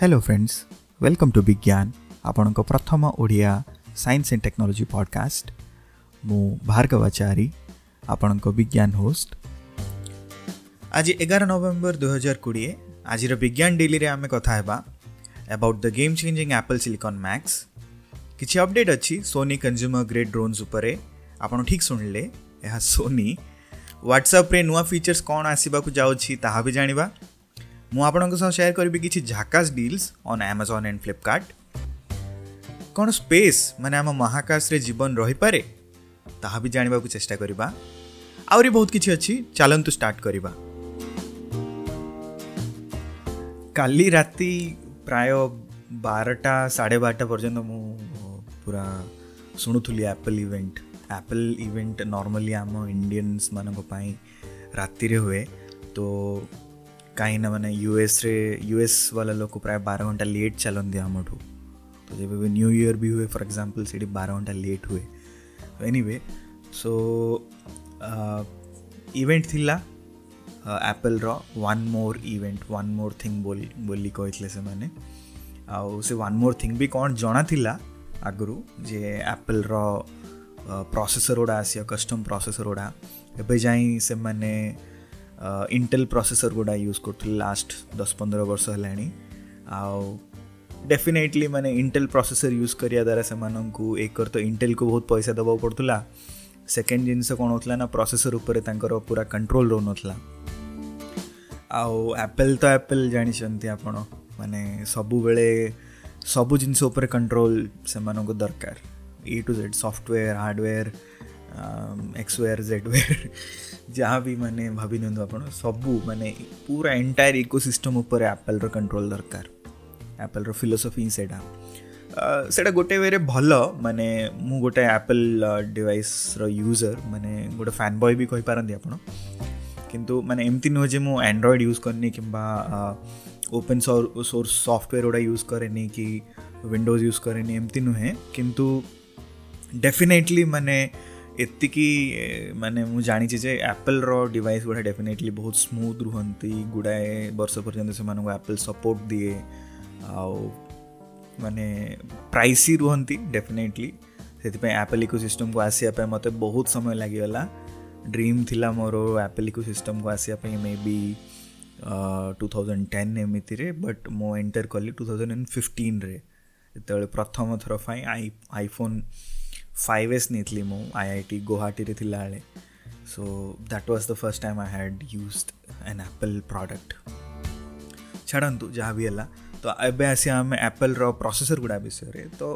Hello friends welcome to ବିଜ୍ଞାନ ଆପଣଙ୍କ ପ୍ରଥମ Odia science and technology podcast ମୁଁ ଭାର୍ଗବାଚାରୀ ଆପଣଙ୍କ ବିଜ୍ଞାନ ହୋଷ୍ଟ ଆଜି ଏଗାର ନଭେମ୍ବର ଦୁଇହଜାର କୋଡ଼ିଏ ଆଜିର ବିଜ୍ଞାନ ଡେଲିରେ ଆମେ କଥା ହେବା about the game changing Apple silicon Macs କିଛି ଅପଡେଟ୍ ଅଛି ସୋନି କନ୍ଜ୍ୟୁମର ଗ୍ରେଡ୍ ଡ୍ରୋନ୍ସ ଉପରେ ଆପଣ ଠିକ୍ ଶୁଣିଲେ ଏହା ସୋନି ହ୍ୱାଟ୍ସଆପ୍ରେ ନୂଆ ଫିଚର୍ସ କ'ଣ ଆସିବାକୁ ଯାଉଛି ତାହା ବି ଜାଣିବା ମୁଁ ଆପଣଙ୍କ ସହ ସେୟାର କରିବି କିଛି ଝାକାସ୍ deals on Amazon and Flipkart କ'ଣ ସ୍ପେସ୍ ମାନେ ଆମ ମହାକାଶରେ ଜୀବନ ରହିପାରେ ତାହା ବି ଜାଣିବାକୁ ଚେଷ୍ଟା କରିବା ଆହୁରି ବହୁତ କିଛି ଅଛି ଚାଲନ୍ତୁ ଷ୍ଟାର୍ଟ କରିବା କାଲି ରାତି ପ୍ରାୟ ବାରଟା ସାଢ଼େ ବାରଟା ପର୍ଯ୍ୟନ୍ତ ମୁଁ ପୁରା ଶୁଣୁଥିଲି Apple event Apple event normally ଆମ ଇଣ୍ଡିଆନ୍ସମାନଙ୍କ ପାଇଁ ରାତିରେ ହୁଏ ତ काहींना म्हणे यू एस रे यू एसवाला लोक प्राय बारा घंटा लेट चलन दिया हम उठू तो जब वे न्यू ईयर भी हुए फॉर एग्जांपल सीढ़ी बारह घंटा लेट हुए एनी वे सो इवेंट थिला एप्पल ର one more event one more thing ବୋଲି ବୋଲି କହିଥିଲେ ସେମାନେ ଆଉ ସେ ୱାନ୍ ମୋର୍ ଥିଙ୍ଗ ବି କ'ଣ ଜଣାଥିଲା ଆଗରୁ ଯେ ଆପଲ୍ର ପ୍ରୋସେସର୍ ଗୁଡ଼ା ଆସିବ କଷ୍ଟମ୍ ପ୍ରୋସେସର୍ ଗୁଡ଼ା ଏବେ ଯାଇ ସେମାନେ ଇଣ୍ଟେଲ୍ ପ୍ରସେସର୍ ଗୁଡ଼ା ୟୁଜ୍ କରୁଥିଲି ଲାଷ୍ଟ ଦଶ ପନ୍ଦର ବର୍ଷ ହେଲାଣି ଆଉ ଡେଫିନେଟଲି ମାନେ ଇଣ୍ଟେଲ୍ ପ୍ରସେସର୍ ୟୁଜ୍ କରିବା ଦ୍ୱାରା ସେମାନଙ୍କୁ ଏକର ତ ଇଣ୍ଟେଲ୍କୁ ବହୁତ ପଇସା ଦେବାକୁ ପଡ଼ୁଥିଲା ସେକେଣ୍ଡ ଜିନିଷ କ'ଣ ହେଉଥିଲା ନା ପ୍ରସେସର୍ ଉପରେ ତାଙ୍କର ପୁରା କଣ୍ଟ୍ରୋଲ୍ ରହୁନଥିଲା ଆଉ ଆପଲ୍ ତ ଆପଲ୍ ଜାଣିଛନ୍ତି ଆପଣ ମାନେ ସବୁବେଳେ ସବୁ ଜିନିଷ ଉପରେ କଣ୍ଟ୍ରୋଲ୍ ସେମାନଙ୍କୁ ଦରକାର A to Z software hardware X ware Z ware जहाँ भी मैंने भाभी आप तो सबु मैंने पूरा एंटायर इकोसिस्टम उपर आपल कंट्रोल दरकार आपल फिलोसफी से गोटे वे भल मैंने गोटे आपल डिवाइस रो यूजर मैंने गोटे फैन बय भी कहीपारती आप किंतु मैंने एमती नुहजे मुझे एंड्रॉइड यूज करनी कि ओपन सोर्स सॉफ्टवेयर गुड़ा यूज करेनि कि विंडोज यूज कैनि एमती नुहे किंतु डेफिनेटली मैंने ଏତିକି ମାନେ ମୁଁ ଜାଣିଛି ଯେ ଆପଲ୍ର ଡିଭାଇସ୍ ଗୁଡ଼ା ଡେଫିନେଟଲି ବହୁତ ସ୍ମୁଥ୍ ରୁହନ୍ତି ଗୁଡ଼ାଏ ବର୍ଷ ପର୍ଯ୍ୟନ୍ତ ସେମାନଙ୍କୁ ଆପଲ୍ ସପୋର୍ଟ ଦିଏ ଆଉ ମାନେ ପ୍ରାଇସି ରୁହନ୍ତି ଡେଫିନେଟଲି ସେଥିପାଇଁ ଆପଲ୍ ଇକୋ ସିଷ୍ଟମ୍କୁ ଆସିବା ପାଇଁ ମୋତେ ବହୁତ ସମୟ ଲାଗିଗଲା ଡ୍ରିମ୍ ଥିଲା ମୋର ଆପଲ୍ ଇକୋ ସିଷ୍ଟମ୍କୁ ଆସିବା ପାଇଁ maybe two thousand ten ଏମିତିରେ ବଟ୍ ମୁଁ ଏଣ୍ଟର୍ କଲି ଟୁ ଥାଉଜେଣ୍ଡ ଆଣ୍ଡ ଫିଫ୍ଟିନ୍ରେ ଯେତେବେଳେ ପ୍ରଥମ ଥର ପାଇଁ ଆଇ ଆଇଫୋନ୍ फाइव एसनी नहीं मूं आय आय टी गुवाहाटीर येतिल्ल्या Hale so that was the first time I had used an Apple product छाडन जहाँ भी है तो ये आसी आम एप्पल रो प्रोसेसर गुड़ा विषय तो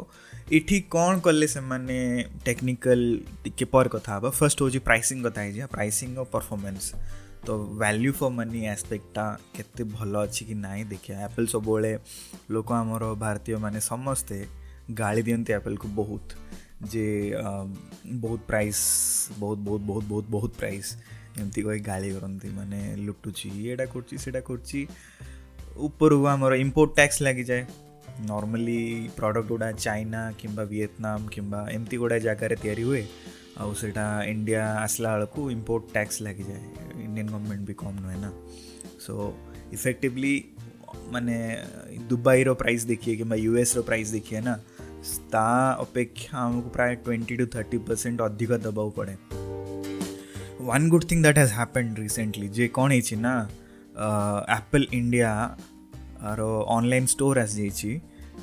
ये कौन कले से मैंने टेक्निकल किपर कथा फर्स्ट हूँ प्राइसिंग कथा है प्राइसिंग और परफॉर्मेंस तो वैल्यू फॉर मनी आस्पेक्टा के भल अच्छी कि ना देखिए एप्पल सब लोक आमर भारतीय मैंने समस्ते गाड़ी दिंती एप्पल को बहुत જે ବହୁତ ପ୍ରାଇସ୍ ବହୁତ ବହୁତ ବହୁତ ବହୁତ ବହୁତ ପ୍ରାଇସ୍ ଏମିତି କହି ଗାଳି କରନ୍ତି ମାନେ ଲୁଟୁଛି ଏଇଟା କରୁଛି ସେଇଟା କରୁଛି ଉପରୁ ଆମର ଇମ୍ପୋର୍ଟ ଟ୍ୟାକ୍ସ ଲାଗିଯାଏ ନର୍ମାଲି ପ୍ରଡ଼କ୍ଟ ଗୁଡ଼ା ଚାଇନା କିମ୍ବା ଭିଏତନାମ କିମ୍ବା ଏମିତି ଗୁଡ଼ାଏ ଜାଗାରେ ତିଆରି ହୁଏ ଆଉ ସେଇଟା ଇଣ୍ଡିଆ ଆସିଲା ବେଳକୁ ଇମ୍ପୋର୍ଟ ଟ୍ୟାକ୍ସ ଲାଗିଯାଏ ଇଣ୍ଡିଆନ୍ ଗଭର୍ଣ୍ଣମେଣ୍ଟ ବି କମ୍ ନୁହେଁ ନା ସୋ ଇଫେକ୍ଟିଭଲି ମାନେ ଦୁବାଇର ପ୍ରାଇସ୍ ଦେଖିଏ କିମ୍ବା ୟୁଏସ୍ର ପ୍ରାଇସ୍ ଦେଖିଏ ନା તા અપેક્ષા અમુક પ્રાય ટ્વેન્ટી ટુ થર્ટી પર્સેન્ટ ଅଧିକ ଦେବାକୁ પડେ one good thing that has happened recently ଯେ କ'ଣ ହେଇଛି ନା ଆପଲ୍ ଇଣ୍ଡିଆର ଅନଲାଇନ୍ ଷ୍ଟୋର୍ ଆସିଯାଇଛି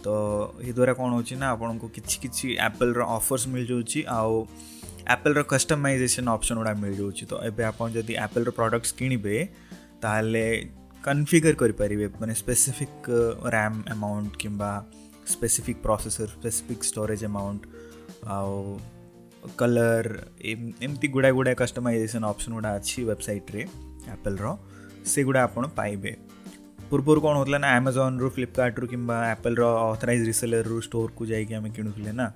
ତ ଏଦ୍ୱାରା କ'ଣ ହେଉଛି ନା ଆପଣଙ୍କୁ କିଛି କିଛି ଆପଲ୍ର ଅଫର୍ସ ମିଳିଯାଉଛି ଆଉ ଆପଲ୍ର କଷ୍ଟମାଇଜେସନ୍ ଅପସନ୍ ଗୁଡ଼ା ମିଳିଯାଉଛି ତ ଏବେ ଆପଣ ଯଦି ଆପଲ୍ର ପ୍ରଡ଼କ୍ଟସ୍ କିଣିବେ ତାହେଲେ କନଫିଗର୍ କରିପାରିବେ ମାନେ ସ୍ପେସିଫିକ୍ ରାମ୍ ଆମାଉଣ୍ଟ କିମ୍ବା specific processor specific storage amount colour ଏମିତି ଗୁଡ଼ାଏ ଗୁଡ଼ାଏ କଷ୍ଟମାଇଜେସନ୍ ଅପସନ୍ ଗୁଡ଼ା ଅଛି ୱେବସାଇଟ୍ରେ ଆପଲ୍ର ସେଗୁଡ଼ା ଆପଣ ପାଇବେ ପୂର୍ବରୁ କ'ଣ ହେଉଥିଲା ନା ଆମାଜନ୍ରୁ ଫ୍ଲିପକାର୍ଟରୁ କିମ୍ବା ଆପଲ୍ର ଅଥରାଇଜ୍ ରିସେଲର୍ରୁ ଷ୍ଟୋର୍କୁ ଯାଇକି ଆମେ କିଣୁଥିଲେ ନା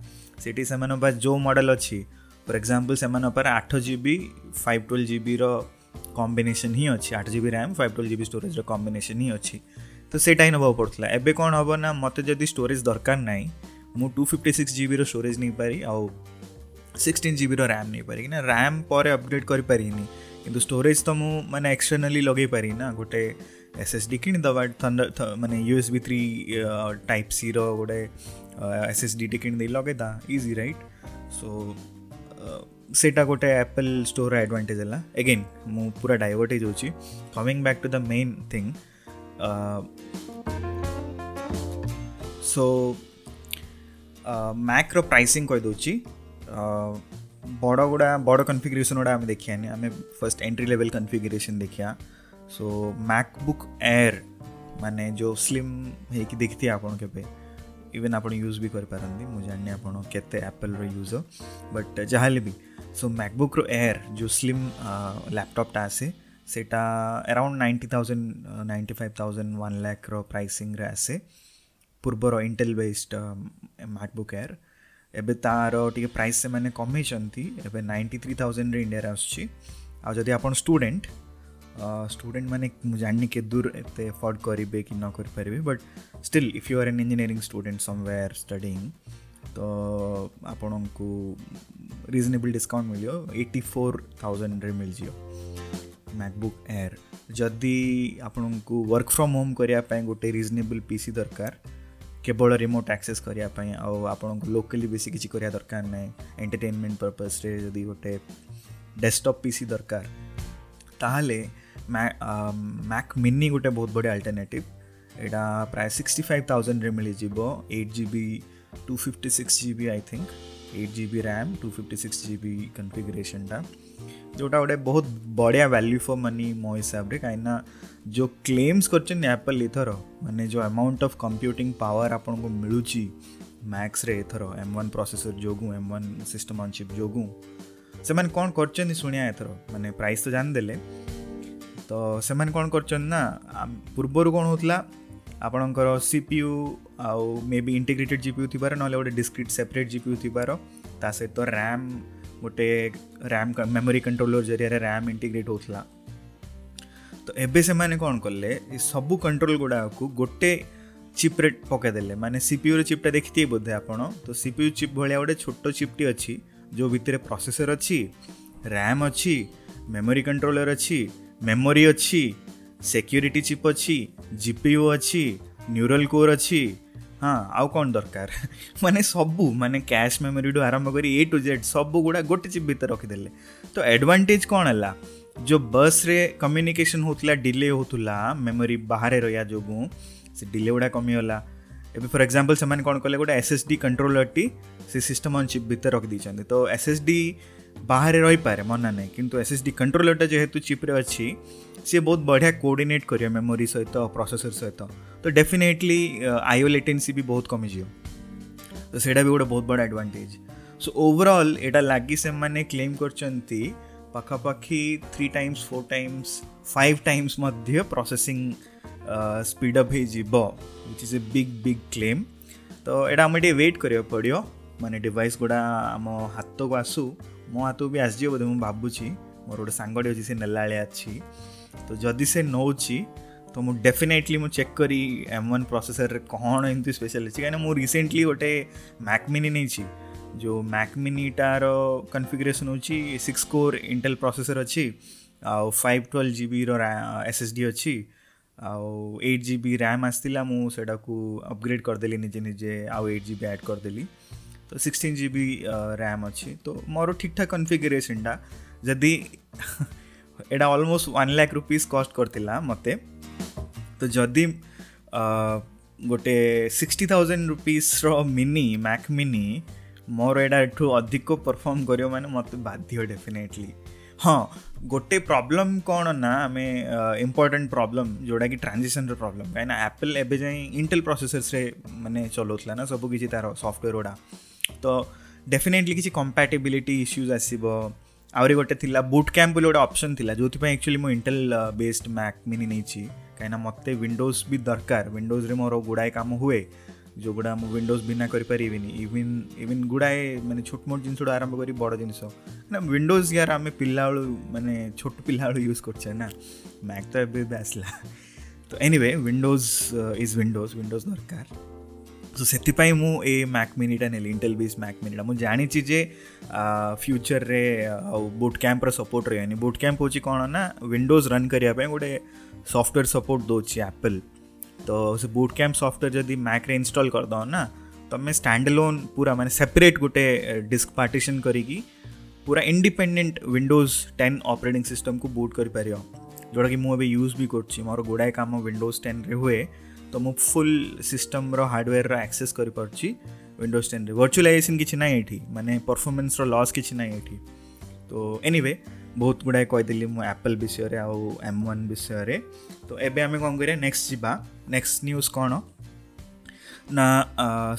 ସେଠି ସେମାନଙ୍କ ପାଖରେ ଯେଉଁ ମଡ଼େଲ୍ ଅଛି ଫର୍ ଏକ୍ଜାମ୍ପଲ୍ ସେମାନଙ୍କ ପାଖରେ ଆଠ ଜି ବି ଫାଇଭ୍ ଟୁଏଲ୍ ଜିବିର କମ୍ବିନେସନ୍ ହିଁ ଅଛି ଆଠ G B RAM five twelve G B ଷ୍ଟୋରେଜ୍ର combination ହିଁ ଅଛି तो सेटा ही नवाको पड़ा एवं कौन हम ना मत स्टोरेज दरकार ना मुझ टू फिफ्टी सिक्स जिबी रोरेज नहीं पारि आिक्सटन जिबी रैम नहीं पारि ना रैम पर अबडेट करें कितु स्टोरेज तो मुझे मैंने एक्सटर्नाली लगे पारि ना गोटे एस एस डी किनी दबा thunder USB three type C रोटे एस एस डी टी कि लगे इजी रईट सो सेटा गोटे एप्पल स्टोर एडवांटेज है एगेन मुझे पूरा डायवर्ट हो coming back to the main thing so ମ୍ୟାକ୍ର pricing କହିଦେଉଛି ବଡ଼ ଗୁଡ଼ା ବଡ଼ କନଫିଗରେସନ୍ ଗୁଡ଼ା ଆମେ ଦେଖିବାନି ଆମେ ଫାର୍ଷ୍ଟ ଏଣ୍ଟ୍ରି ଲେଭେଲ୍ କନଫିଗରେସନ୍ ଦେଖିବା ସୋ ମ୍ୟାକ୍ ବୁକ୍ ଏୟାର ମାନେ ଯେଉଁ ସ୍ଲିମ୍ ହେଇକି ଦେଖିଥିବେ ଆପଣ କେବେ ଇଭେନ୍ ଆପଣ ୟୁଜ୍ ବି କରିପାରନ୍ତି ମୁଁ ଜାଣିନି ଆପଣ କେତେ ଆପଲ୍ର ୟୁଜର୍ ବଟ୍ ଯାହା ହେଲେ ବି ସୋ ମ୍ୟାକ୍ବୁକ୍ର ଏୟାର ଯେଉଁ ସ୍ଲିମ୍ ଲ୍ୟାପଟପ୍ଟା ଆସେ ସେଇଟା around ninety thousand ninety five thousand one ଲ୍ୟାକ୍ର ପ୍ରାଇସିଂରେ ଆସେ ପୂର୍ବର ଇଣ୍ଟେଲ୍ ବେସ୍ଡ ମ୍ୟାକ୍ବୁକ୍ ଏୟାର୍ ଏବେ ତା'ର ଟିକେ ପ୍ରାଇସ୍ ସେମାନେ କମେଇଛନ୍ତି ଏବେ ନାଇଣ୍ଟି ଥ୍ରୀ ଥାଉଜେଣ୍ଡରେ ଇଣ୍ଡିଆରେ ଆସୁଛି ଆଉ ଯଦି ଆପଣ ଷ୍ଟୁଡେଣ୍ଟ ଷ୍ଟୁଡେଣ୍ଟ ମାନେ ମୁଁ ଜାଣିନି କେତେ ଦୂର ଏତେ ଏଫୋର୍ଡ଼ କରିବେ କି ନ କରିପାରିବେ but still if you are an engineering student somewhere studying ତ ଆପଣଙ୍କୁ ରିଜନେବଲ୍ ଡିସ୍କାଉଣ୍ଟ ମିଳିବ ଏଇଟି ଫୋର୍ ଥାଉଜେଣ୍ଡରେ ମିଳିଯିବ ମ୍ୟାକବୁକ୍ ଏୟାର୍ ଯଦି ଆପଣଙ୍କୁ ୱାର୍କ ଫ୍ରମ୍ ହୋମ୍ କରିବା ପାଇଁ ଗୋଟେ ରିଜନେବଲ୍ ପି ସି ଦରକାର କେବଳ ରିମୋଟ୍ ଆକ୍ସେସ୍ କରିବା ପାଇଁ ଆଉ ଆପଣଙ୍କୁ ଲୋକାଲି ବେଶୀ କିଛି କରିବା ଦରକାର ନାହିଁ ଏଣ୍ଟରଟେନମେଣ୍ଟ ପର୍ପଜ୍ରେ ଯଦି ଗୋଟେ ଡେସ୍କଟପ୍ ପି ସି ଦରକାର ତାହେଲେ ମ୍ୟାକ୍ ମିନି ଗୋଟେ ବହୁତ ବଢ଼ିଆ ଆଲ୍ଟରନେଟିଭ୍ ଏଇଟା ପ୍ରାୟ ସିକ୍ସଟି ଫାଇଭ୍ ଥାଉଜେଣ୍ଡରେ ମିଳିଯିବ eight G B two fifty six G B I think eight G B RAM two fifty six G B କନଫିଗରେସନ୍ଟା ଯେଉଁଟା ଗୋଟେ ବହୁତ ବଢ଼ିଆ ଭ୍ୟାଲ୍ୟୁ ଫର୍ ମନି ମୋ ହିସାବରେ କାହିଁକିନା ଯେଉଁ କ୍ଲେମ୍ସ କରିଛନ୍ତି ଆପଲ୍ ଏଥର ମାନେ ଯେଉଁ ଆମାଉଣ୍ଟ ଅଫ୍ କମ୍ପ୍ୟୁଟିଂ ପାୱାର ଆପଣଙ୍କୁ ମିଳୁଛି ମ୍ୟାକ୍ସରେ ଏଥର ଏମ୍ ୱାନ୍ ପ୍ରୋସେସର ଯୋଗୁଁ M one system on chip ଯୋଗୁଁ ସେମାନେ କ'ଣ କରିଛନ୍ତି ଶୁଣିବା ଏଥର ମାନେ ପ୍ରାଇସ୍ ତ ଜାଣିଦେଲେ ତ ସେମାନେ କ'ଣ କରିଛନ୍ତି ନା ପୂର୍ବରୁ କ'ଣ ହେଉଥିଲା ଆପଣଙ୍କର ସିପିୟୁ ଆଉ ମେ ବି ଇଣ୍ଟିଗ୍ରେଟେଡ଼ ଜିପିୟୁ ଥିବାର ନହେଲେ ଗୋଟେ ଡିସ୍କ୍ରିଟ୍ ସେପାରେଟ୍ ଜିପିୟୁ ଥିବାର ତା ସହିତ ର୍ୟାମ୍ ଗୋଟେ ରାମ୍ ମେମୋରି କଣ୍ଟ୍ରୋଲର୍ ଜରିଆରେ ରାମ୍ ଇଣ୍ଟିଗ୍ରେଟ୍ ହେଉଥିଲା ତ ଏବେ ସେମାନେ କ'ଣ କଲେ ଏ ସବୁ କଣ୍ଟ୍ରୋଲ ଗୁଡ଼ାକୁ ଗୋଟେ ଚିପ୍ରେ ପକାଇଦେଲେ ମାନେ ସିପିୟୁର ଚିପ୍ଟା ଦେଖିଥିବେ ବୋଧେ ଆପଣ ତ ସିପିୟୁ ଚିପ୍ ଭଳିଆ ଗୋଟେ ଛୋଟ ଚିପ୍ଟି ଅଛି ଯେଉଁ ଭିତରେ ପ୍ରସେସର୍ ଅଛି ରାମ୍ ଅଛି ମେମୋରି କଣ୍ଟ୍ରୋଲର୍ ଅଛି ମେମୋରି ଅଛି ସେକ୍ୟୁରିଟି ଚିପ୍ ଅଛି ଜିପିୟୁ ଅଛି ନ୍ୟୁରାଲ୍ କୋର୍ ଅଛି ହଁ ଆଉ କ'ଣ ଦରକାର ମାନେ ସବୁ ମାନେ କ୍ୟାସ୍ ମେମୋରିଠୁ ଆରମ୍ଭ କରି ଏ ଟୁ ଜେଡ଼୍ ସବୁ ଗୁଡ଼ା ଗୋଟେ ଚିପ୍ ଭିତରେ ରଖିଦେଲେ ତ ଆଡ଼ଭାଣ୍ଟେଜ୍ କ'ଣ ହେଲା ଯେଉଁ ବସ୍ରେ କମ୍ୟୁନିକେସନ୍ ହେଉଥିଲା ଡିଲେ ହେଉଥିଲା ମେମୋରି ବାହାରେ ରହିବା ଯୋଗୁଁ ସେ ଡିଲେ ଗୁଡ଼ା କମିଗଲା ଏବେ ଫର୍ ଏକ୍ଜାମ୍ପଲ୍ ସେମାନେ କ'ଣ କଲେ ଗୋଟେ ଏସ୍ ଏସ୍ ଡି କଣ୍ଟ୍ରୋଲର୍ଟି ସେ ସିଷ୍ଟମ୍ ଅନ୍ ଚିପ୍ ଭିତରେ ରଖିଦେଇଛନ୍ତି ତ ଏସ୍ ଏସ୍ ଡି ବାହାରେ ରହିପାରେ ମନା ନାହିଁ କିନ୍ତୁ ଏସ୍ ଏସ୍ ଡି କଣ୍ଟ୍ରୋଲର୍ଟା ଯେହେତୁ ଚିପ୍ରେ ଅଛି सी बहुत बढ़िया कोअर्डनेट करे मेमोरी सहित प्रोसेसर सहित तो डेफिनेटली आईओ लेटेन्सी भी बहुत कमिଯିବ ତ ସେଇଟା ବି ଗୋଟେ ବହୁତ ବଡ଼ ଆଡ଼ଭାଣ୍ଟେଜ୍ ସୋ ଓଭରଅଲ୍ ଏଇଟା ଲାଗି ସେମାନେ କ୍ଲେମ୍ କରିଛନ୍ତି ପାଖାପାଖି three times four times five times ମଧ୍ୟ ପ୍ରୋସେସିଂ ସ୍ପିଡ୍ ଅପ୍ ହେଇଯିବ which is a big big claim ତ ଏଇଟା ଆମେ ଟିକେ ୱେଟ୍ କରିବାକୁ ପଡ଼ିବ ମାନେ ଡିଭାଇସ୍ ଗୁଡ଼ା ଆମ ହାତକୁ ଆସୁ ମୋ ହାତକୁ ବି ଆସିଯିବ ବୋଧେ ମୁଁ ଭାବୁଛି ମୋର ଗୋଟେ ସାଙ୍ଗଟେ ଅଛି ସେ ନେଲାଳିଆ ଅଛି ତ ଯଦି ସେ ନେଉଛି ତ ମୁଁ ଡେଫିନେଟଲି ମୁଁ ଚେକ୍ କରି ଏମ୍ ୱାନ୍ ପ୍ରୋସେସର୍ରେ କ'ଣ ଏମିତି ସ୍ପେଶାଲ୍ ଅଛି କାହିଁକିନା ମୁଁ ରିସେଣ୍ଟଲି ଗୋଟେ ମ୍ୟାକ୍ମିନି ନେଇଛି ଯେଉଁ ମ୍ୟାକ୍ମିନିଟାର କନଫିଗରେସନ୍ ହେଉଛି ସିକ୍ସ କୋର୍ ଇଣ୍ଟେଲ୍ ପ୍ରୋସେସର୍ ଅଛି ଆଉ ଫାଇଭ୍ ଟୁଏଲ୍ଭ ଜିବିର ଏସ୍ ଏସ୍ ଡି ଅଛି ଆଉ ଏଇଟ୍ ଜି ବି ରାମ୍ ଆସିଥିଲା ମୁଁ ସେଇଟାକୁ ଅପଗ୍ରେଡ଼ କରିଦେଲି ନିଜେ ନିଜେ ଆଉ ଏଇଟ୍ ଜି ବି ଆଡ଼୍ କରିଦେଲି ତ ସିକ୍ସଟିନ୍ ଜି ବି ରାମ୍ ଅଛି ତ ମୋର ଠିକ୍ଠାକ୍ କନଫିଗରେସନ୍ଟା ଯଦି ଏଇଟା ଅଲମୋଷ୍ଟ ୱାନ୍ ଲାକ୍ ରୁପିଜ୍ କଷ୍ଟ କରିଥିଲା ମୋତେ ତ ଯଦି ଗୋଟେ ସିକ୍ସଟି ଥାଉଜେଣ୍ଡ ରୁପିଜ୍ର ମିନି ମ୍ୟାକ୍ ମିନି ମୋର ଏଇଟା ଏଠୁ ଅଧିକ ପରଫର୍ମ କରିବ ମାନେ ମୋତେ ବାଧ୍ୟ ଡେଫିନେଟଲି ହଁ ଗୋଟେ ପ୍ରୋବ୍ଲେମ୍ କ'ଣ ନା ଆମେ ଇମ୍ପୋର୍ଟାଣ୍ଟ ପ୍ରୋବ୍ଲେମ୍ ଯେଉଁଟାକି ଟ୍ରାଞ୍ଜେକ୍ସନ୍ର ପ୍ରୋବ୍ଲେମ୍ କାହିଁକିନା ଆପଲ୍ ଏବେ ଯାଏଁ ଇଣ୍ଟେଲ୍ ପ୍ରୋସେସର୍ସରେ ମାନେ ଚଲାଉଥିଲା ନା ସବୁ କିଛି ତା'ର ସଫ୍ଟୱେର୍ ଗୁଡ଼ା ତ ଡେଫିନେଟଲି କିଛି କମ୍ପାଟିବିଲିଟି ଇସ୍ୟୁଜ୍ ଆସିବ ଆହୁରି ଗୋଟେ ଥିଲା ବୁଟ୍ କ୍ୟାମ୍ପ ବୋଲି ଗୋଟେ ଅପସନ୍ ଥିଲା ଯେଉଁଥିପାଇଁ ଆକ୍ଚୁଆଲି ମୁଁ ଇଣ୍ଟେଲ୍ ବେସ୍ଡ ମ୍ୟାକ୍ ମିନି ନେଇଛି କାହିଁକିନା ମୋତେ ୱିଣ୍ଡୋଜ୍ ବି ଦରକାର ୱିଣ୍ଡୋଜ୍ରେ ମୋର ଗୁଡ଼ାଏ କାମ ହୁଏ ଯେଉଁଗୁଡ଼ା ମୁଁ ୱିଣ୍ଡୋଜ୍ ବିନା କରିପାରିବିନି ଇଭିନ୍ ଇଭିନ୍ ଗୁଡ଼ାଏ ମାନେ ଛୋଟ ମୋଟ ଜିନିଷଠୁ ଆରମ୍ଭ କରି ବଡ଼ ଜିନିଷ ନା ୱିଣ୍ଡୋଜ୍ ୟାର ଆମେ ପିଲାବେଳୁ ମାନେ ଛୋଟ ପିଲାବେଳୁ ୟୁଜ୍ କରୁଛେ ନା ମ୍ୟାକ୍ ତ ଏବେ ଏବେ ଆସିଲା ତ anyway Windows is Windows Windows ଦରକାର ସୋ ସେଥିପାଇଁ ମୁଁ ଏଇ ମ୍ୟାକ୍ ମିନିଟା ନେଲି ଇଣ୍ଟେଲ୍ ବେସ୍ ମ୍ୟାକ୍ ମିନିଟା ମୁଁ ଜାଣିଛି ଯେ ଫ୍ୟୁଚର୍ରେ ଆଉ ବୁଟ୍ କ୍ୟାମ୍ପର ସପୋର୍ଟ ରହିବନି ବୁଟ୍ କ୍ୟାମ୍ପ ହେଉଛି କ'ଣ ନା ୱିଣ୍ଡୋଜ୍ ରନ୍ କରିବା ପାଇଁ ଗୋଟେ ସଫ୍ଟୱେର୍ ସପୋର୍ଟ ଦେଉଛି ଆପଲ୍ ତ ସେ ବୁଟ୍ କ୍ୟାମ୍ପ ସଫ୍ଟୱେର୍ ଯଦି ମ୍ୟାକ୍ରେ ଇନଷ୍ଟଲ୍ କରିଦେବ ନା ତୁମେ ଷ୍ଟାଣ୍ଡ ଲୋନ୍ ପୁରା ମାନେ ସେପରେଟ୍ ଗୋଟେ ଡିସ୍କ ପାର୍ଟିସନ୍ କରିକି ପୁରା ଇଣ୍ଡିପେଣ୍ଡେଣ୍ଟ ୱିଣ୍ଡୋଜ୍ ଟେନ୍ ଅପରେଟିଂ ସିଷ୍ଟମ୍କୁ ବୁଟ୍ କରିପାରିବ ଯେଉଁଟାକି ମୁଁ ଏବେ ୟୁଜ୍ ବି କରୁଛି ମୋର ଗୁଡ଼ାଏ କାମ ୱିଣ୍ଡୋଜ୍ ଟେନ୍ରେ ହୁଏ ତ ମୁଁ ଫୁଲ୍ ସିଷ୍ଟମ୍ର ହାର୍ଡ଼ୱେର୍ର ଆକ୍ସେସ୍ କରିପାରୁଛି ୱିଣ୍ଡୋଜ୍ ଟେନ୍ରେ ଭର୍ଚୁଆଲାଇଜେସନ୍ କିଛି ନାହିଁ ଏଠି ମାନେ ପରଫର୍ମାନ୍ସର ଲସ୍ କିଛି ନାହିଁ ଏଠି ତ ଏନିୱେ ବହୁତ ଗୁଡ଼ାଏ କହିଦେଲି ମୁଁ ଆପଲ୍ ବିଷୟରେ ଆଉ ଏମ୍ ୱାନ୍ ବିଷୟରେ ତ ଏବେ ଆମେ କ'ଣ କରିବା ନେକ୍ସଟ ଯିବା ନେକ୍ସଟ ନ୍ୟୁଜ୍ କ'ଣ ନା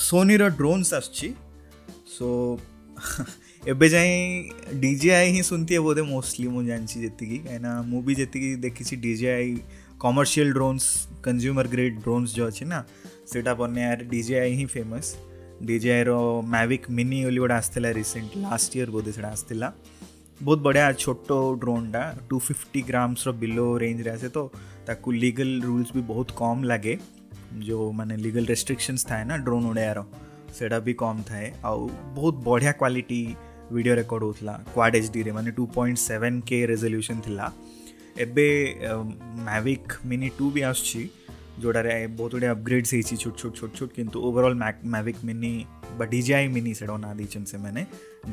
ସୋନିର ଡ୍ରୋନ୍ସ ଆସୁଛି ସୋ ଏବେ ଯାଏଁ ଡି ଜେ ଆଇ ହିଁ ଶୁଣିଥିବେ ବୋଧେ ମୋଷ୍ଟଲି ମୁଁ ଜାଣିଛି ଯେତିକି କାହିଁକିନା ମୁଁ ବି ଯେତିକି ଦେଖିଛି D J I commercial drones consumer grade drones ଯେଉଁ ଅଛି ନା ସେଇଟା ବନେଇବାରେ ଡିଜେଆଇ ହିଁ ଫେମସ୍ ଡିଜେଆଇର ମ୍ୟାଭିକ୍ ମିନି ବୋଲି ଗୋଟେ ଆସିଥିଲା ରିସେଣ୍ଟ ଲାଷ୍ଟ ଇୟର୍ ବୋଧେ ସେଇଟା ଆସିଥିଲା ବହୁତ ବଢ଼ିଆ ଛୋଟ ଡ୍ରୋନ୍ଟା ଟୁ ଫିଫ୍ଟି ଗ୍ରାମ୍ସର ବିଲୋ ରେଞ୍ଜରେ ଆସେ ତ ତାକୁ ଲିଗାଲ ରୁଲ୍ସ ବି ବହୁତ କମ୍ ଲାଗେ ଯେଉଁମାନେ ଲିଗାଲ ରେଷ୍ଟ୍ରିକ୍ସନ୍ସ ଥାଏ ନା ଡ୍ରୋନ୍ ଉଡ଼େଇବାର ସେଇଟା ବି କମ୍ ଥାଏ ଆଉ ବହୁତ ବଢ଼ିଆ କ୍ୱାଲିଟି ଭିଡ଼ିଓ ରେକର୍ଡ଼ ହେଉଥିଲା କ୍ୱାଡ୍ ଏଚ୍ ଡିରେ ମାନେ two point seven K resolution ଥିଲା ଏବେ ମ୍ୟାଭିକ୍ ମିନି ଟୁ ବି ଆସୁଛି ଯେଉଁଟାରେ ବହୁତ ଗୁଡ଼ିଏ ଅପଗ୍ରେଡ଼୍ସ ହେଇଛି ଛୋଟ ଛୋଟ ଛୋଟ ଛୋଟ କିନ୍ତୁ ଓଭରଅଲ୍ ମ୍ୟାଭିକ୍ ମିନି ବା ଡିଜିଆଇ ମିନି ସେଟାକୁ ନାଁ ଦେଇଛନ୍ତି ସେମାନେ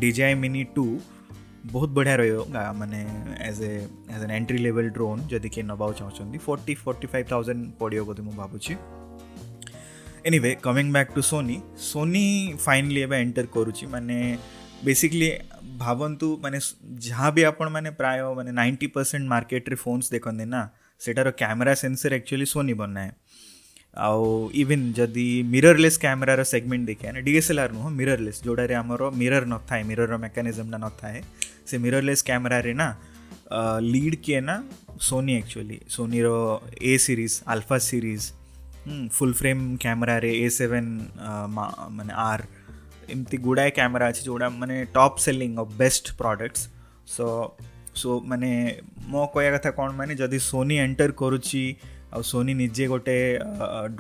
ଡିଜିଆଇ ମିନି ଟୁ ବହୁତ ବଢ଼ିଆ ରହିବ ମାନେ as a as an entry level drone ଯଦି କିଏ ନେବାକୁ ଚାହୁଁଛନ୍ତି ଫର୍ଟି ଫର୍ଟି ଫାଇଭ୍ ଥାଉଜେଣ୍ଡ ପଡ଼ିବ ବୋଧେ ମୁଁ ଭାବୁଛି anyway coming back to Sony Sony finally ଏବେ ଏଣ୍ଟର କରୁଛି ମାନେ ବେସିକଲି ଭାବନ୍ତୁ ମାନେ ଯାହା ବି ଆପଣମାନେ ପ୍ରାୟ ମାନେ ନାଇଣ୍ଟି ପରସେଣ୍ଟ ମାର୍କେଟରେ ଫୋନ୍ସ ଦେଖନ୍ତି ନା ସେଟାର କ୍ୟାମେରା ସେନ୍ସର ଆକ୍ଚୁଆଲି ସୋନି ବନାଏ ଆଉ ଇଭିନ୍ ଯଦି ମିରରଲେସ୍ କ୍ୟାମେରାର ସେଗମେଣ୍ଟ ଦେଖିବା ନା ଡିଏସ୍ଏଲ୍ଆର୍ ନୁହଁ ମିରରଲେସ୍ ଯେଉଁଟାରେ ଆମର ମିରର ନଥାଏ ମିରରର ମେକାନିଜମ୍ଟା ନଥାଏ ସେ ମିରରଲେସ୍ କ୍ୟାମେରାରେ ନା ଲିଡ୍ କିଏ ନା Sony actually ସୋନିର A series alpha series full frame କ୍ୟାମେରାରେ ଏ ସେଭେନ୍ ମାନେ ଆର୍ ଏମିତି ଗୁଡ଼ାଏ କ୍ୟାମେରା ଅଛି ଯେଉଁଟା ମାନେ top selling of best products so so ମାନେ ମୋ କହିବା କଥା କ'ଣ ମାନେ ଯଦି ସୋନି ଏଣ୍ଟର କରୁଛି ଆଉ ସୋନି ନିଜେ ଗୋଟେ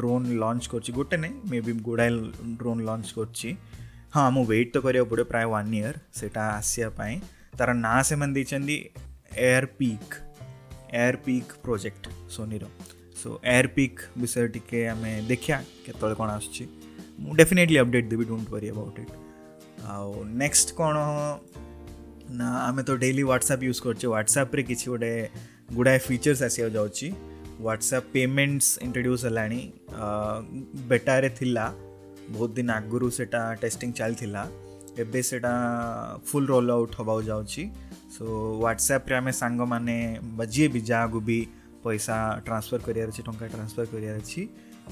ଡ୍ରୋନ୍ ଲଞ୍ଚ କରୁଛି ଗୋଟେ ନାହିଁ ମେ ବି ଗୁଡ଼ାଏ ଡ୍ରୋନ୍ ଲଞ୍ଚ କରୁଛି ହଁ ମୁଁ ୱେଟ୍ ତ କରିବାକୁ ପଡ଼ିବ ପ୍ରାୟ ୱାନ୍ ଇୟର୍ ସେଇଟା ଆସିବା ପାଇଁ ତା'ର ନାଁ ସେମାନେ ଦେଇଛନ୍ତି Airpeak Airpeak project ସୋନିର ସୋ ଏୟାର ପିକ୍ ବିଷୟରେ ଟିକେ ଆମେ ଦେଖିବା କେତେବେଳେ କ'ଣ ଆସୁଛି ମୁଁ ଡେଫିନେଟଲି ଅପଡ଼େଟ୍ ଦେବି ଡୋଣ୍ଟ ୱରି ଆବାଉଟ୍ ଇଟ୍ ଆଉ ନେକ୍ସଟ କ'ଣ ନା ଆମେ ତ ଡେଲି ହ୍ୱାଟ୍ସଆପ୍ ୟୁଜ୍ କରୁଛେ ହ୍ୱାଟ୍ସଆପ୍ରେ କିଛି ଗୋଟେ ଗୁଡ଼ାଏ ଫିଚର୍ସ ଆସିବାକୁ ଯାଉଛି ହ୍ୱାଟ୍ସଆପ୍ ପେମେଣ୍ଟସ୍ ଇଣ୍ଟ୍ରୋଡ୍ୟୁସ୍ ହେଲାଣି ବେଟାରେ ଥିଲା ବହୁତ ଦିନ ଆଗରୁ ସେଟା ଟେଷ୍ଟିଂ ଚାଲିଥିଲା ଏବେ ସେଟା ଫୁଲ୍ ରୋଲ୍ ଆଉଟ୍ ହେବାକୁ ଯାଉଛି ସୋ ହ୍ୱାଟ୍ସଆପ୍ରେ ଆମେ ସାଙ୍ଗମାନେ ବା ଯିଏ ବି ଯାହାକୁ ବି ପଇସା ଟ୍ରାନ୍ସଫର୍ କରିବାର ଅଛି ଟଙ୍କା ଟ୍ରାନ୍ସଫର୍ କରିବାର ଅଛି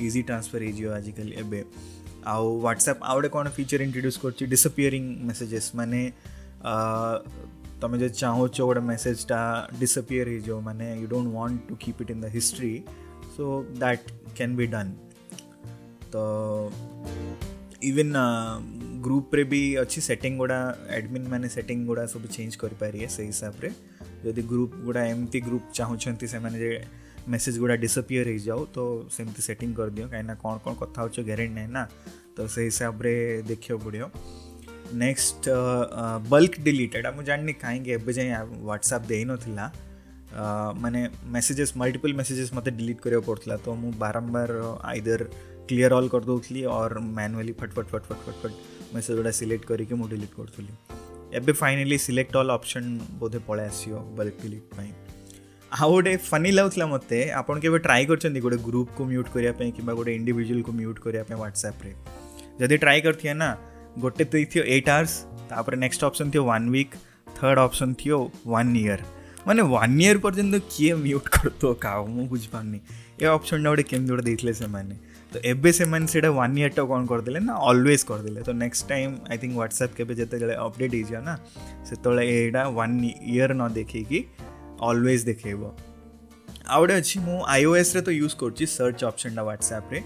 ଇଜି ଟ୍ରାନ୍ସଫର୍ ହେଇଯିବ ଆଜିକାଲି ଏବେ ଆଉ ହ୍ୱାଟ୍ସଆପ୍ ଆଉ ଗୋଟେ କ'ଣ ଫିଚର୍ ଇଣ୍ଟ୍ରୋଡ୍ୟୁସ୍ କରୁଛି ଡିସପିୟରିଂ ମେସେଜେସ୍ ମାନେ ତୁମେ ଯଦି ଚାହୁଁଛ ଗୋଟେ ମେସେଜଟା ଡିସପିୟର ହେଇଯିବ ମାନେ you don't want to keep it in the history so that can be done ତ ଇଭିନ୍ ଗ୍ରୁପ୍ରେ ବି ଅଛି ସେଟିଂ ଗୁଡ଼ା ଆଡ଼ମିନ୍ ମାନେ ସେଟିଂ ଗୁଡ଼ା ସବୁ ଚେଞ୍ଜ କରିପାରିବେ ସେଇ ହିସାବରେ ଯଦି ଗ୍ରୁପ୍ ଗୁଡ଼ା ଏମିତି ଗ୍ରୁପ୍ ଚାହୁଁଛନ୍ତି ସେମାନେ ଯେ ମେସେଜ୍ ଗୁଡ଼ା ଡିସପିୟର୍ ହେଇଯାଉ ତ ସେମିତି ସେଟିଂ କରିଦିଅ କାହିଁକିନା କ'ଣ କ'ଣ କଥା ହେଉଛ ଗ୍ୟାରେଣ୍ଟି ନାହିଁ ନା ତ ସେଇ ହିସାବରେ ଦେଖିବାକୁ ପଡ଼ିବ ନେକ୍ସଟ ବଲ୍କ ଡିଲିଟ୍ ଏଇଟା ମୁଁ ଜାଣିନି କାହିଁକି ଏବେ ଯାଏଁ ହ୍ୱାଟ୍ସଆପ୍ ଦେଇନଥିଲା ମାନେ ମେସେଜେସ୍ ମଲ୍ଟିପୁଲ୍ ମେସେଜେସ୍ ମୋତେ ଡିଲିଟ୍ କରିବାକୁ ପଡ଼ୁଥିଲା ତ ମୁଁ ବାରମ୍ବାର ଆଇଦର କ୍ଲିୟର୍ ଅଲ୍ କରିଦେଉଥିଲି ଅର୍ ମ୍ୟାନୁଆଲି ଫଟ୍ ଫଟ୍ ଫଟ୍ ଫଟ୍ ଫଟ୍ ଫଟ୍ ମେସେଜ୍ ଗୁଡ଼ା ସିଲେକ୍ଟ କରିକି ମୁଁ ଡିଲିଟ୍ କରୁଥିଲି ଏବେ ଫାଇନାଲି ସିଲେକ୍ଟ ଅଲ୍ ଅପସନ୍ ବୋଧେ ପଳେଇ ଆସିବ ବଲ୍କ ଡିଲିଟ୍ ପାଇଁ ଆଉ ଗୋଟେ ଫନି ଲାଗୁଥିଲା ମୋତେ ଆପଣ କେବେ ଟ୍ରାଏ କରିଛନ୍ତି ଗୋଟେ ଗ୍ରୁପ୍କୁ ମ୍ୟୁଟ୍ କରିବା ପାଇଁ କିମ୍ବା ଗୋଟେ ଇଣ୍ଡିଭିଜୁଆଲକୁ ମ୍ୟୁଟ୍ କରିବା ପାଇଁ ହ୍ୱାଟ୍ସଆପ୍ରେ ଯଦି ଟ୍ରାଏ କରିଥିବେ ନା ଗୋଟେ ଦେଇଥିବ ଏଇଟ୍ ଆୱାର୍ସ ତାପରେ ନେକ୍ସଟ ଅପସନ୍ ଥିବ ୱାନ୍ ୱିକ୍ ଥାର୍ଡ଼ ଅପସନ୍ ଥିବ ୱାନ୍ ଇୟର୍ ମାନେ ୱାନ୍ ଇୟର୍ ପର୍ଯ୍ୟନ୍ତ କିଏ ମ୍ୟୁଟ୍ କରୁଥିବ କାହା ମୁଁ ବୁଝିପାରୁନି ଏ ଅପସନ୍ଟା ଗୋଟେ କେମିତି ଗୋଟେ ଦେଇଥିଲେ ସେମାନେ ତ ଏବେ ସେମାନେ ସେଇଟା ୱାନ୍ ଇୟର୍ଟା କ'ଣ କରିଦେଲେ ନା ଅଲୱେଜ୍ କରିଦେଲେ ତ next time I think WhatsApp କେବେ ଯେତେବେଳେ ଅପଡ଼େଟ୍ ହେଇଯିବ ନା ସେତେବେଳେ ଏଇଟା ୱାନ୍ ଇୟର୍ ନ ଦେଖେଇକି ଅଲୱେଜ୍ ଦେଖେଇବ ଆଉ ଗୋଟେ ଅଛି ମୁଁ ଆଇଓଏସ୍ରେ ତ ୟୁଜ୍ କରୁଛି ସର୍ଚ୍ଚ ଅପସନ୍ଟା ହ୍ୱାଟ୍ସଆପ୍ରେ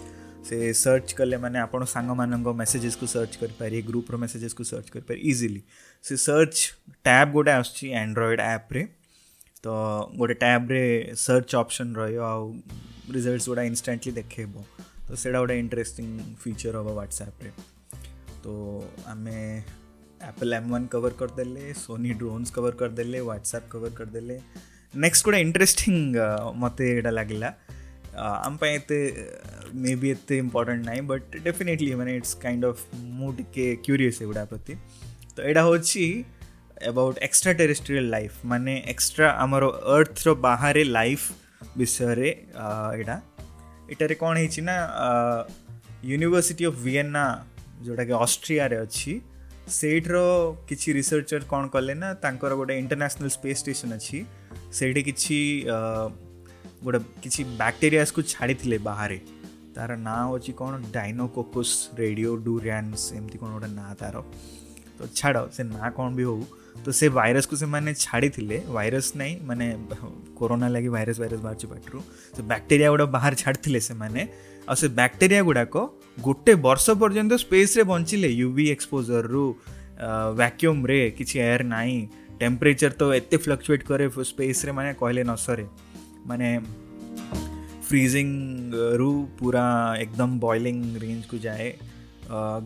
ସେ ସର୍ଚ୍ଚ କଲେ ମାନେ ଆପଣ ସାଙ୍ଗମାନଙ୍କ ମେସେଜେସ୍କୁ ସର୍ଚ୍ଚ କରିପାରିବେ ଗ୍ରୁପ୍ର ମେସେଜେସ୍କୁ ସର୍ଚ୍ଚ କରିପାରିବେ ଇଜିଲି ସେ ସର୍ଚ୍ଚ ଟ୍ୟାବ୍ ଗୋଟେ ଆସୁଛି ଆଣ୍ଡ୍ରଏଡ଼୍ ଆପ୍ରେ ତ ଗୋଟେ ଟ୍ୟାବ୍ରେ ସର୍ଚ୍ଚ ଅପସନ୍ ରହିବ ଆଉ ରିଜଲ୍ଟସ୍ ଗୁଡ଼ା ଇନଷ୍ଟାଣ୍ଟଲି ଦେଖେଇବ ତ ସେଇଟା ଗୋଟେ ଇଣ୍ଟରେଷ୍ଟିଂ ଫିଚର୍ ହେବ ହ୍ୱାଟ୍ସଆପ୍ରେ ତ ଆମେ एप्पल एम वन कवर कर देले सोनी ड्रोन्स कवर कर देले व्हाट्सएप कवर कर देले ನೆಕ್ಸ್ಟ್ ಕೂಡ ಇಂಟ್ರೆಸ್ಟಿಂಗ್ ಮತ್ತೆ ಇಡಲಾಗಿಲ್ಲ ಅಂಪ ಎತ್ತೆ ಮೇ ಬಿ ಎತ್ತೆ ಇಂಪಾರ್ಟೆಂಟ್ ನಾಯಿ ಬಟ್ ಡೆಫಿನೆಟ್ಲಿ ಮನೆ ಇಟ್ಸ್ ಕೈಂಡ್ ಆಫ್ ಮೂಟಿಕೆ ಕ್ಯೂರಿಯಸ್ ಎಗುಡಾ ಪ್ರತಿ ତ ଏଇଟା ହେଉଛି ଏବାଉଟ୍ ଏକ୍ସଟ୍ରା ଟେରିଷ୍ଟ୍ରିଆଲ ଲାଇଫ୍ ମାନେ ଏକ୍ସଟ୍ରା ଆମର ଅର୍ଥର ବାହାରେ ଲାଇଫ୍ ବିଷୟରେ ଏଇଟା ଏଠାରେ କ'ଣ ହେଇଛି ନା ୟୁନିଭର୍ସିଟି ଅଫ୍ ଭିଏନା ଯେଉଁଟାକି ଅଷ୍ଟ୍ରିଆରେ ଅଛି ସେଇଠିର କିଛି ରିସର୍ଚର କ'ଣ କଲେ ନା ତାଙ୍କର ଗୋଟେ ଇଣ୍ଟରନ୍ୟାସନାଲ୍ ସ୍ପେସ୍ ଷ୍ଟେସନ୍ ଅଛି ସେଇଠି କିଛି ଗୋଟେ କିଛି ବ୍ୟାକ୍ଟେରିଆସ୍କୁ ଛାଡ଼ିଥିଲେ ବାହାରେ ତାର ନାଁ ହେଉଛି କ'ଣ ଡାଇନୋକୋକସ୍ ରେଡ଼ିଓ ଡୁରାନ୍ସ ଏମିତି କ'ଣ ଗୋଟେ ନାଁ ତାର ତ ଛାଡ଼ ସେ ନାଁ କ'ଣ ବି ହଉ ତ ସେ ଭାଇରସ୍କୁ ସେମାନେ ଛାଡ଼ିଥିଲେ ଭାଇରସ୍ ନାହିଁ ମାନେ କରୋନା ଲାଗି ଭାଇରସ୍ ଭାଇରସ୍ ବାହାରୁଛି ପାଟିରୁ ତ ବ୍ୟାକ୍ଟେରିଆ ଗୋଟେ ବାହାର ଛାଡ଼ିଥିଲେ ସେମାନେ ଆଉ ସେ ବ୍ୟାକ୍ଟେରିଆ ଗୁଡ଼ାକ ଗୋଟେ ବର୍ଷ ପର୍ଯ୍ୟନ୍ତ ସ୍ପେସ୍ରେ ବଞ୍ଚିଲେ ୟୁ ଭି ଏକ୍ସପୋଜର୍ରୁ ଭ୍ୟାକ୍ୟୁମ୍ରେ କିଛି ଏୟାର୍ ନାହିଁ ଟେମ୍ପରେଚର୍ ତ ଏତେ ଫ୍ଲକ୍ଚୁଏଟ୍ କରେ ସ୍ପେସ୍ରେ ମାନେ କହିଲେ ନ ସରେ ମାନେ ଫ୍ରିଜିଂରୁ ପୁରା ଏକଦମ ବଏଲିଂ ରେଞ୍ଜକୁ ଯାଏ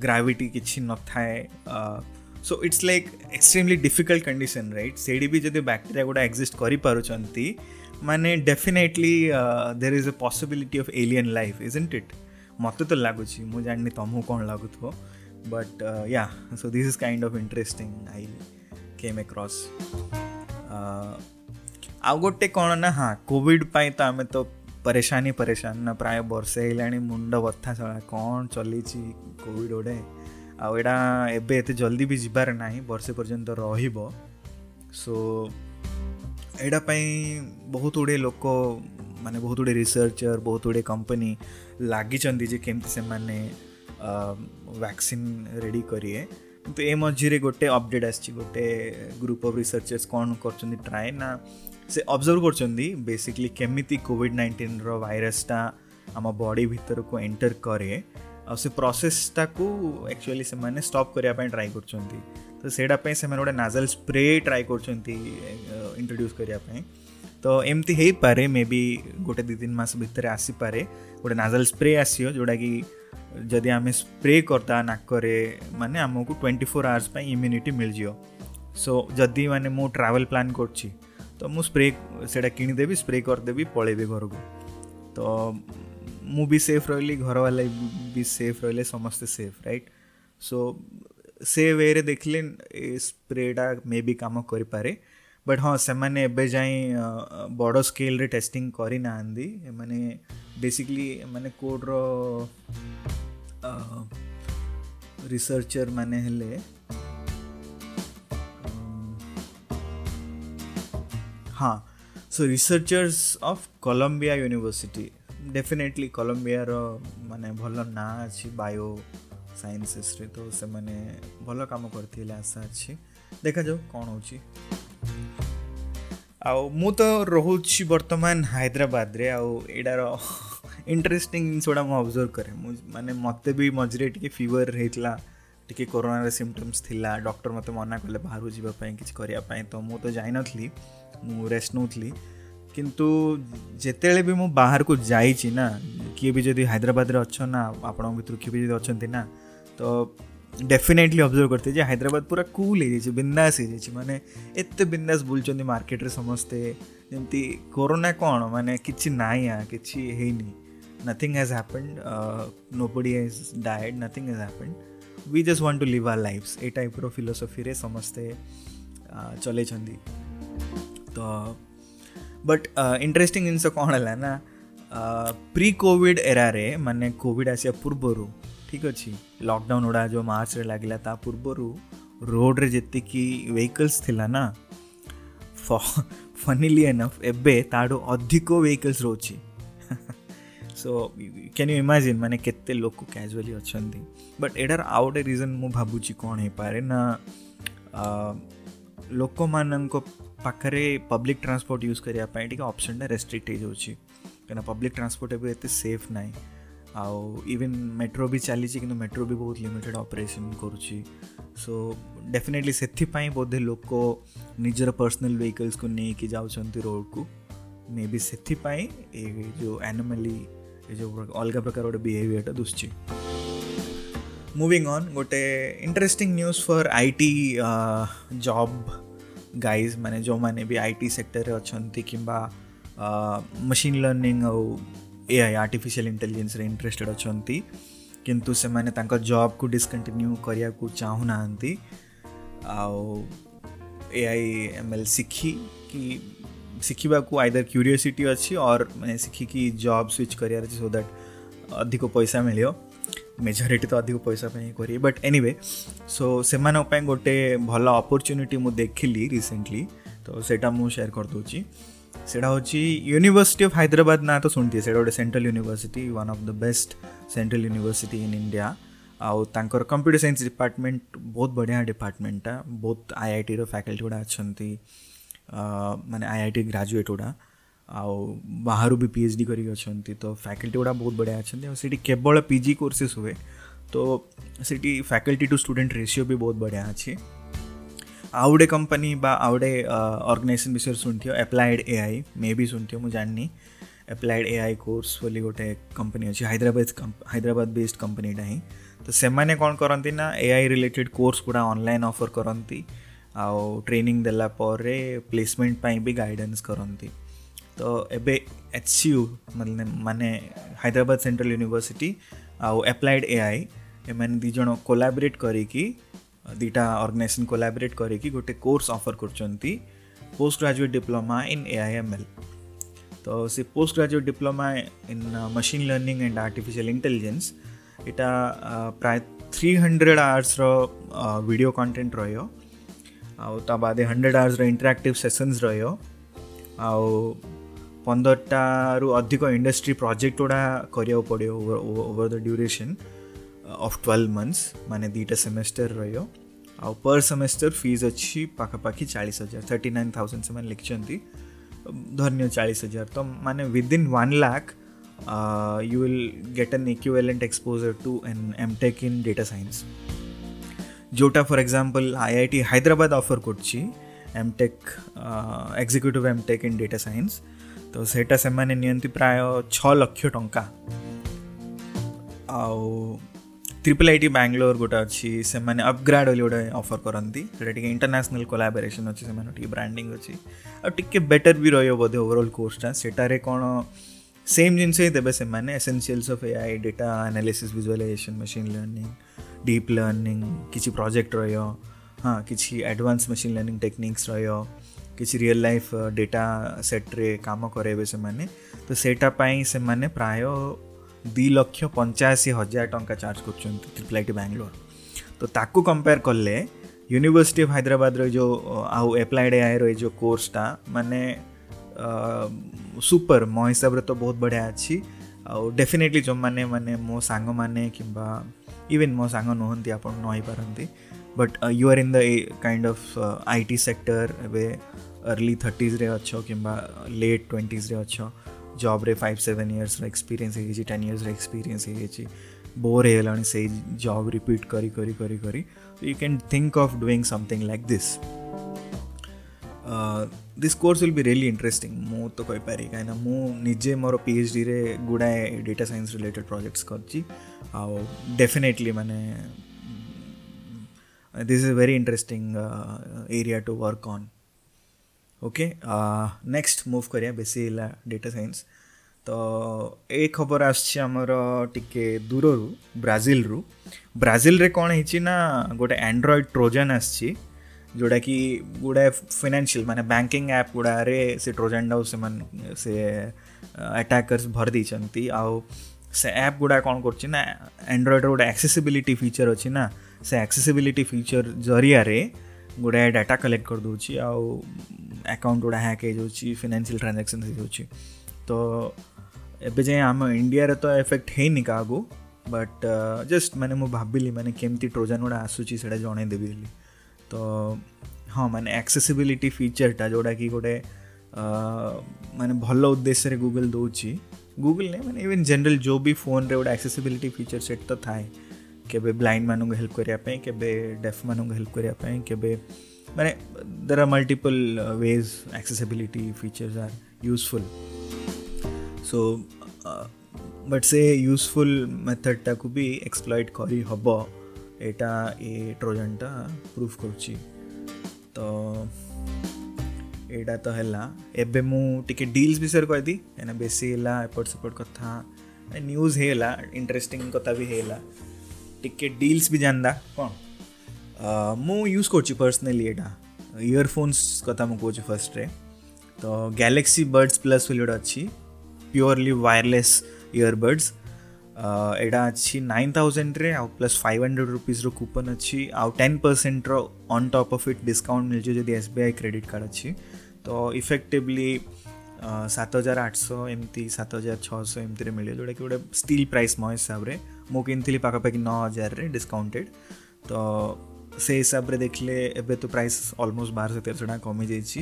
ଗ୍ରାଭିଟି କିଛି ନଥାଏ so it's like extremely difficult condition right ସେଇଠି ବି ଯଦି ବ୍ୟାକ୍ଟେରିଆ ଗୁଡ଼ା ଏକ୍ଜିଷ୍ଟ କରିପାରୁଛନ୍ତି मैंने definitely there is a possibility of alien life is in it मत तो लगुच मु जानी तुमको तो कौन लगुथ बट या so this is kind of interesting I came across आउ गोटे कौन ना हाँ कोविड पाई तो आम तो परेशान परेशान ना प्राय बर्षे है मुंड बथा छड़ा कौन चली कोविड गोटे आउ एटा एबे एते जल्दी भी जबार ना बर्षे पर्यंत रहिबो सो ଏଇଟା ପାଇଁ ବହୁତ ଗୁଡ଼ିଏ ଲୋକ ମାନେ ବହୁତ ଗୁଡ଼ିଏ ରିସର୍ଚର ବହୁତ ଗୁଡ଼ିଏ କମ୍ପାନୀ ଲାଗିଛନ୍ତି ଯେ କେମିତି ସେମାନେ ଭ୍ୟାକ୍ସିନ୍ ରେଡ଼ି କରିବେ କିନ୍ତୁ ଏ ମଝିରେ ଗୋଟେ ଅପଡ଼େଟ୍ ଆସିଛି ଗୋଟେ ଗ୍ରୁପ୍ ଅଫ୍ ରିସର୍ଚର୍ସ କ'ଣ କରୁଛନ୍ତି ଟ୍ରାଏ ନା ସେ ଅବଜର୍ଭ କରୁଛନ୍ତି ବେସିକଲି କେମିତି କୋଭିଡ଼ ନାଇଣ୍ଟିନ୍ର ଭାଇରସ୍ଟା ଆମ ବଡ଼ି ଭିତରକୁ ଏଣ୍ଟର କରେ ଆଉ ସେ ପ୍ରୋସେସ୍ଟାକୁ ଆକ୍ଚୁଆଲି ସେମାନେ ଷ୍ଟପ୍ କରିବା ପାଇଁ ଟ୍ରାଏ କରୁଛନ୍ତି ତ ସେଇଟା ପାଇଁ ସେମାନେ ଗୋଟେ ନାଜାଲ୍ ସ୍ପ୍ରେ ଟ୍ରାଏ କରୁଛନ୍ତି ଇଣ୍ଟ୍ରୋଡ୍ୟୁସ୍ କରିବା ପାଇଁ ତ ଏମିତି ହେଇପାରେ ମେ ବି ଗୋଟେ ଦୁଇ ତିନି ମାସ ଭିତରେ ଆସିପାରେ ଗୋଟେ ନାଜାଲ୍ ସ୍ପ୍ରେ ଆସିବ ଯେଉଁଟାକି ଯଦି ଆମେ ସ୍ପ୍ରେ କରିଦେବା ନାକରେ ମାନେ ଆମକୁ ଟ୍ୱେଣ୍ଟି ଫୋର୍ ଆୱାର୍ସ ପାଇଁ ଇମ୍ୟୁନିଟି ମିଳିଯିବ ସୋ ଯଦି ମାନେ ମୁଁ ଟ୍ରାଭେଲ୍ ପ୍ଲାନ୍ କରୁଛି ତ ମୁଁ ସ୍ପ୍ରେ ସେଇଟା କିଣିଦେବି ସ୍ପ୍ରେ କରିଦେବି ପଳେଇବି ଘରକୁ ତ ମୁଁ ବି ସେଫ୍ ରହିଲି ଘରବାଲା ବି ସେଫ୍ ରହିଲେ ସମସ୍ତେ ସେଫ୍ ରାଇଟ୍ ସୋ ସେ ୱେରେ ଦେଖିଲେ ଏ ସ୍ପ୍ରେଟା ମେ ବି କାମ କରିପାରେ ବଟ୍ ହଁ ସେମାନେ ଏବେ ଯାଏଁ ବଡ଼ ସ୍କେଲ୍ରେ ଟେଷ୍ଟିଂ କରିନାହାନ୍ତି ଏମାନେ ବେସିକଲି ଏମାନେ କୋଡ଼୍ର ରିସର୍ଚର୍ ମାନେ ହେଲେ ହଁ so researchers of Columbia University definitely କଲମ୍ବିଆର ମାନେ ଭଲ ନାଁ ଅଛି ବାୟୋ ସାଇନ୍ସରେ ତ ସେମାନେ ଭଲ କାମ କରିଥିଲେ ଆଶା ଅଛି ଦେଖାଯାଉ କ'ଣ ହେଉଛି ଆଉ ମୁଁ ତ ରହୁଛି ବର୍ତ୍ତମାନ ହାଇଦ୍ରାବାଦରେ ଆଉ ଏଇଟାର ଇଣ୍ଟରେଷ୍ଟିଂ ଜିନିଷଗୁଡ଼ା ମୁଁ ଅବଜର୍ଭ କରେ ମୁଁ ମାନେ ମୋତେ ବି ମଝିରେ ଟିକେ ଫିଭର ହେଇଥିଲା ଟିକେ କରୋନାର ସିମ୍ପଟମ୍ସ ଥିଲା ଡକ୍ଟର ମୋତେ ମନା କଲେ ବାହାରକୁ ଯିବା ପାଇଁ କିଛି କରିବା ପାଇଁ ତ ମୁଁ ତ ଯାଇନଥିଲି ମୁଁ ରେଷ୍ଟ ନେଉଥିଲି କିନ୍ତୁ ଯେତେବେଳେ ବି ମୁଁ ବାହାରକୁ ଯାଇଛି ନା କିଏ ବି ଯଦି ହାଇଦ୍ରାବାଦରେ ଅଛ ନା ଆପଣଙ୍କ ଭିତରୁ କିଏ ବି ଯଦି ଅଛନ୍ତି ନା તો ડેફિનેટલી ઓબ્ઝર્વ કરતી જે હૈદરાબાદ પૂરા કૂલ એરિયા છે બિન્દાસ એરિયા છે ମାନେ ଏତେ ବିନ୍ଦାସ ବୁଲୁଛନ୍ତି ମାର୍କେଟରେ ସମସ୍ତେ ଯେମିତି କୋରୋନା କ'ଣ ମାନେ କିଛି ନାହିଁ ଆ କିଛି ହେଇନି nothing has happened nobody has died nothing has happened we just want to live our lifes a टाइप्र philosophy समस्ते चले तो बट इंटरेस्टिंग जिनस कौन है ना प्री कोविड एरारे मैंने कोविड आसा पूर्वर ଠିକ୍ ଅଛି ଲକଡାଉନ୍ ଗୁଡ଼ା ଯେଉଁ ମାର୍ଚ୍ଚରେ ଲାଗିଲା ତା ପୂର୍ବରୁ ରୋଡ଼ରେ ଯେତିକି ଭେହିକଲ୍ସ ଥିଲା ନା ଫନିଲି ଏନଫ୍ ଏବେ ତାଠୁ ଅଧିକ ଭେହିକଲ୍ସ ରହୁଛି ସୋ କ୍ୟାନ୍ ୟୁ ଇମାଜିନ୍ ମାନେ କେତେ ଲୋକ କ୍ୟାଜୁଆଲି ଅଛନ୍ତି ବଟ୍ ଏଟାର ଆଉ ଗୋଟେ ରିଜନ୍ ମୁଁ ଭାବୁଛି କ'ଣ ହେଇପାରେ ନା ଲୋକମାନଙ୍କ ପାଖରେ ପବ୍ଲିକ୍ ଟ୍ରାନ୍ସପୋର୍ଟ ୟୁଜ୍ କରିବା ପାଇଁ ଟିକେ ଅପସନ୍ଟା ରେଷ୍ଟ୍ରିକ୍ଟ ହେଇଯାଉଛି କାହିଁକିନା ପବ୍ଲିକ୍ ଟ୍ରାନ୍ସପୋର୍ଟ ଏବେ ଏତେ ସେଫ୍ ନାହିଁ ଆଉ ଇଭିନ୍ ମେଟ୍ରୋ ବି ଚାଲିଛି କିନ୍ତୁ ମେଟ୍ରୋ ବି ବହୁତ ଲିମିଟେଡ଼୍ ଅପରେସନ୍ କରୁଛି ସୋ ଡେଫିନେଟଲି ସେଥିପାଇଁ ବୋଧେ ଲୋକ ନିଜର ପର୍ସନାଲ୍ ଭେହିକଲ୍ସକୁ ନେଇକି ଯାଉଛନ୍ତି ରୋଡ଼କୁ ମେ ବି ସେଥିପାଇଁ ଏ ଯେଉଁ ଆନିମାଲି ଏ ଯେଉଁ ଅଲଗା ପ୍ରକାର ଗୋଟେ ବିହେଭିଅର୍ଟା ଦୁଶୁଛି ମୁଭିଂ ଅନ୍ ଗୋଟେ interesting news for I T job guys ମାନେ ଯେଉଁମାନେ ବି ଆଇ ଟି ସେକ୍ଟରରେ ଅଛନ୍ତି କିମ୍ବା ମେସିନ୍ ଲର୍ଣ୍ଣିଂ ଆଉ ଏଆଇ ଆର୍ଟିଫିସିଆଲ୍ ଇଣ୍ଟେଲିଜେନ୍ସରେ ଇଣ୍ଟରେଷ୍ଟେଡ଼୍ ଅଛନ୍ତି କିନ୍ତୁ ସେମାନେ ତାଙ୍କ ଜବ୍କୁ ଡିସକଣ୍ଟିନ୍ୟୁ କରିବାକୁ ଚାହୁଁନାହାନ୍ତି ଆଉ ଏଆଇ ଏମ୍ଏଲ୍ ଶିଖି କି ଶିଖିବାକୁ ଆଇଦର କ୍ୟୁରିଓସିଟି ଅଛି ଅର୍ ମାନେ ଶିଖିକି ଜବ୍ ସ୍ୱିଚ୍ କରିବାର ଅଛି ସୋ ଦ୍ୟାଟ୍ ଅଧିକ ପଇସା ମିଳିବ ମେଜରିଟି ତ ଅଧିକ ପଇସା ପାଇଁ କରିବେ ବଟ୍ ଏନିୱେ ସୋ ସେମାନଙ୍କ ପାଇଁ ଗୋଟେ ଭଲ ଅପରଚ୍ୟୁନିଟି ମୁଁ ଦେଖିଲି ରିସେଣ୍ଟଲି ତ ସେଇଟା ମୁଁ ସେୟାର କରିଦେଉଛି সেটা হচ্ছে ইউনিভার্সিটি অফ হায়দ্রাবাদ না তো শুনছি সেটা গোটে central university one of the best central university in India ଆଉ ତାଙ୍କର କମ୍ପ୍ୟୁଟର ସାଇନ୍ସ ଡିପାର୍ଟମେଣ୍ଟ ବହୁତ ବଢ଼ିଆ ଡିପାର୍ଟମେଣ୍ଟଟା ବହୁତ ଆଇଆଇଟିର ଫ୍ୟାକଲ୍ଟି ଗୁଡ଼ା ଅଛନ୍ତି ମାନେ ଆଇଆଇଟି ଗ୍ରାଜୁଏଟ୍ ଗୁଡ଼ା ଆଉ ବାହାରୁ ବି ପି ଏଚ୍ ଡି କରିକି ଅଛନ୍ତି ତ ଫ୍ୟାକଲ୍ଟି ଗୁଡ଼ା ବହୁତ ବଢ଼ିଆ ଅଛନ୍ତି ଆଉ ସେଠି କେବଳ ପି ଜି କୋର୍ସେସ୍ ହୁଏ ତ ସେଠି ଫ୍ୟାକଲ୍ଟି ଟୁ ଷ୍ଟୁଡେଣ୍ଟ ରେସିଓ ବି ବହୁତ ବଢ଼ିଆ ଅଛି आउडे कम्पनी बा आउडे विषय विषयरे सुन्थ्यो एप्लाइड एआई मे बी सुन्थ्यो मुझे जान्ने एप्लाइड एआई कोर्स बोली गोटे कंपनी अच्छे हाइद्राबाद हाइद्राबाद बेस्ड कंपनीटा ही तो से कौन करती ना एआई रिलेटेड कोर्स गुड़ा ऑनलाइन ऑफर करती आउ ट्रेनिंग देलापर प्लेसमेंट भी गाइडेंस करती तो एबे एच यू मतलब माने हाइद्राबाद सेंट्रल यूनिवर्सिटी आउ applied AI M these collaborate करी ଦୁଇଟା ଅର୍ଗାନାଇଜେସନ୍ କୋଲାବରେଟ୍ କରିକି ଗୋଟେ କୋର୍ସ ଅଫର୍ କରୁଛନ୍ତି post graduate diploma in A I M L ତ ସେ post graduate diploma in machine learning and artificial intelligence ଏଇଟା ପ୍ରାୟ three hundred hours video content रो आदे हंड्रेड आवर्स इंटराक्टिव सेसन्स रो आ पंदरटा रु अधिक इंडस्ट्री प्रोजेक्ट गुड़ा करा पड़ो over the duration of 12 months माने दुईटा सेमेस्टर रह्यो ଆଉ ପର୍ ସେମେଷ୍ଟର ଫିସ୍ ଅଛି ପାଖାପାଖି ଚାଳିଶ ହଜାର ଥାର୍ଟି ନାଇନ୍ ଥାଉଜେଣ୍ଡ ସେମାନେ ଲେଖିଛନ୍ତି ଧରିନିଅ ଚାଳିଶ ହଜାର ତ ମାନେ within one lakh you will get an equivalent exposure to an M tech in data science ଯେଉଁଟା for example I I T Hyderabad offer କରୁଛି M tech executive M tech in data science ତ ସେଇଟା ସେମାନେ ନିଅନ୍ତି ପ୍ରାୟ ଛଅ ଲକ୍ଷ ଟଙ୍କା ଆଉ ट्रिपल आई टी बांग्लोर गोटे अच्छी से मैंने अपग्राड वाली गोटे अफर करती इंटरनेशनल कोलाबरेसन अच्छे से ब्रांडिंग अच्छी टिके बेटर भी रही है बोधे ओवरअल कोर्सटा सेटारे कौन सेम जिन देते हाँ, uh, तो से मैंने essentials of A I data analysis visualization machine learning deep learning किसी प्रोजेक्ट रो हाँ किसी एडवांस मशीन लर्निंग टेक्निक्स रो किसी रियल लाइफ डेटा सेट्रे काम करेंगे से तो सेटापी से प्राय ଦୁଇ ଲକ୍ଷ ପଞ୍ଚାଅଶୀ ହଜାର ଟଙ୍କା ଚାର୍ଜ କରୁଛନ୍ତି ଟ୍ରିପଲ୍ ଆଇ ଟି ବାଙ୍ଗଲୋର ତ ତାକୁ କମ୍ପେୟାର କଲେ ୟୁନିଭର୍ସିଟି ଅଫ୍ ହାଇଦ୍ରାବାଦର ଯେଉଁ ଆଉ ଏପ୍ଲାଏଡ୍ ଏଆଇର ଏ ଯେଉଁ କୋର୍ସଟା ମାନେ ସୁପର ମୋ ହିସାବରେ ତ ବହୁତ ବଢ଼ିଆ ଅଛି ଆଉ ଡେଫିନେଟଲି ଯେଉଁମାନେ ମାନେ ମୋ ସାଙ୍ଗମାନେ କିମ୍ବା ଇଭେନ୍ ମୋ ସାଙ୍ଗ ନୁହନ୍ତି ଆପଣ ନ ହେଇପାରନ୍ତି but you are in the a kind of I T sector ଏବେ ଅର୍ଲି ଥର୍ଟିଜ୍ରେ ଅଛ କିମ୍ବା ଲେଟ୍ ଟ୍ୱେଣ୍ଟିଜ୍ରେ ଅଛ జాబ్ రే ఫైవ్ సెవెన్ ఇయర్స్ର ଏକ୍ସପିରିଏନ୍ସ ହେଇଯାଇଛି ଟେନ୍ ଇୟର୍ସର ଏକ୍ସପିରିଏନ୍ସ ହେଇଯାଇଛି ବୋର୍ ହେଇଗଲାଣି ସେଇ ଜବ୍ ରିପିଟ୍ କରି କରି କରି କରି you can think of doing something like this this course will be really interesting ମୁଁ ତ କହିପାରେ କାହିଁକିନା ମୁଁ ନିଜେ ମୋର ପି ଏଚ୍ ଡିରେ ଗୁଡ଼ାଏ ଡେଟା ସାଇନ୍ସ ରିଲେଟେଡ଼ ପ୍ରୋଜେକ୍ଟସ୍ କରିଛି ଆଉ ଡେଫିନେଟଲି ମାନେ this is very interesting area to work on okay next move କରିବା ବେଶୀ ହେଲା ଡେଟା ସାଇନ୍ସ ତ ଏ ଖବର ଆସୁଛି ଆମର ଟିକେ ଦୂରରୁ ବ୍ରାଜିଲରୁ ବ୍ରାଜିଲରେ କ'ଣ ହେଇଛି ନା ଗୋଟେ ଆଣ୍ଡ୍ରଏଡ଼ ଟ୍ରୋଜାନ୍ ଆସିଛି ଯେଉଁଟାକି ଗୁଡ଼ାଏ ଫିନାନ୍ସିଆଲ ମାନେ ବ୍ୟାଙ୍କିଙ୍ଗ ଆପ୍ ଗୁଡ଼ାରେ ସେ ଟ୍ରୋଜାନ୍ଟାକୁ ସେମାନେ ସେ ଆଟାକର୍ସ ଭରି ଦେଇଛନ୍ତି ଆଉ ସେ ଆପ୍ ଗୁଡ଼ା କ'ଣ କରୁଛି ନା ଆଣ୍ଡ୍ରଏଡ଼ର ଗୋଟେ ଆକ୍ସେସିବିଲିଟି ଫିଚର୍ ଅଛି ନା ସେ ଆକ୍ସେସିବିଲିଟି ଫିଚର୍ ଜରିଆରେ गोटे डाटा कलेक्ट करदे आकाउंट गुड़ा हैक हो फाइनान्सीआल ट्रांजाक्शन हो तो ये जाए आम इंडिया तो एफेक्ट है क्या बट जस्ट मैंने मुझे भाविली मैंने केमती ट्रोजान गुड़ा आसूची से जनईदेवी तो हाँ मैंने एक्सेसिबिलिटी फिचरटा जोटा कि गोटे मैंने भल उदेश गूगल दौर गूगल ने मैंने इवन जनरल जो भी फोन रे गोटे एक्सेसबिलिटी फिचर सेट तो थाए કેબે બ્લાઇન્ડ માનુંગે હેલ્પ કર્યા ପାଇଁ કેબે ડેફ માનુંગે હેલ્પ કર્યા ପାଇଁ કેબે মানে there are multiple uh, ways accessibility features are useful so uh, but say useful method ଟାକୁ ବି exploit କରି ହବ ଏଟା ଏ ଟ୍ରୋଜନଟା ପ୍ରୁଫ୍ କରୁଛି ତ ଏଇଟା ତ ହେଲା ଏବେ ମୁଁ ଟିକେ ଡିଲ୍ସ ବିଷୟରେ କହିଦି କାହିଁକିନା ବେଶୀ ହେଲା ଏପଟ ସେପଟ କଥା ନ୍ୟୁଜ୍ ହେଇଗଲା ଇଣ୍ଟରେଷ୍ଟିଂ କଥା ବି ହେଇଗଲା ಟಿಕೆಟ್ ಡೀಲ್ಸ್ ಬಿ ಜಾಂದ କ'ଣ ମୁଁ ୟୁଜ୍ କରୁଛି ପର୍ସନାଲି ଏଇଟା ଇୟରଫୋନ୍ସ କଥା ମୁଁ କହୁଛି ଫାର୍ଷ୍ଟରେ ତ ଗ୍ୟାଲେକ୍ସି ବଡ୍ସ ପ୍ଲସ୍ ବୋଲି ଗୋଟେ ଅଛି ପିଓରଲି ୱାୟରଲେସ୍ ଇୟରବଡ୍ସ ଏଇଟା ଅଛି ନାଇନ୍ ଥାଉଜେଣ୍ଡରେ ଆଉ ପ୍ଲସ୍ ଫାଇଭ୍ ହଣ୍ଡ୍ରେଡ଼ ରୁପିଜ୍ର କୁପନ୍ ଅଛି ଆଉ ten ପରସେଣ୍ଟର on top of it discount ମିଳିଛି ଯଦି S B I credit card ଅଛି ତ ଇଫେକ୍ଟିଭଲି ସାତ ହଜାର ଆଠଶହ ଏମିତି ସାତ ହଜାର ଛଅଶହ ଏମିତିରେ ମିଳେ ଯେଉଁଟାକି ଗୋଟେ ଷ୍ଟିଲ୍ ପ୍ରାଇସ୍ ମୋ ହିସାବରେ ମୋକିଣିଥିଲି ପାଖାପାଖି ନଅ ହଜାରରେ ଡିସ୍କାଉଣ୍ଟେଡ଼ ତ ସେ ହିସାବରେ ଦେଖିଲେ ଏବେ ତ ପ୍ରାଇସ୍ ଅଲମୋଷ୍ଟ ବାରଶହ ତେରଶହ ଟଙ୍କା କମିଯାଇଛି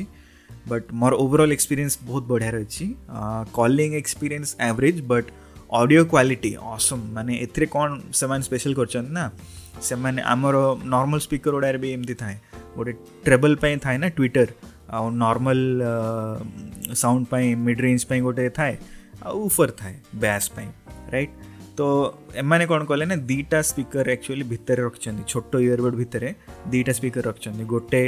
ବଟ୍ ମୋର ଓଭରଅଲ୍ ଏକ୍ସପିରିଏନ୍ସ ବହୁତ ବଢ଼ିଆ ରହିଛି calling experience average but audio quality awesome ମାନେ ଏଥିରେ କ'ଣ ସେମାନେ ସ୍ପେଶାଲ କରିଛନ୍ତି ନା ସେମାନେ ଆମର ନର୍ମାଲ୍ ସ୍ପିକର ଗୁଡ଼ାରେ ବି ଏମିତି ଥାଏ ଗୋଟେ ଟ୍ରେବଲ୍ ପାଇଁ ଥାଏ ନା ଟ୍ୱିଟର୍ ଆଉ ନର୍ମାଲ୍ ସାଉଣ୍ଡ ପାଇଁ ମିଡ୍ ରେଞ୍ଜ ପାଇଁ ଗୋଟେ ଥାଏ ଆଉ ଉଫର୍ ଥାଏ ବ୍ୟାସ୍ ପାଇଁ ରାଇଟ୍ ତ ଏମାନେ କ'ଣ କଲେ ନା ଦୁଇଟା ସ୍ପିକର୍ ଆକ୍ଚୁଆଲି ଭିତରେ ରଖିଛନ୍ତି ଛୋଟ ଇୟରବଡ଼୍ ଭିତରେ ଦୁଇଟା ସ୍ପିକର୍ ରଖିଛନ୍ତି ଗୋଟେ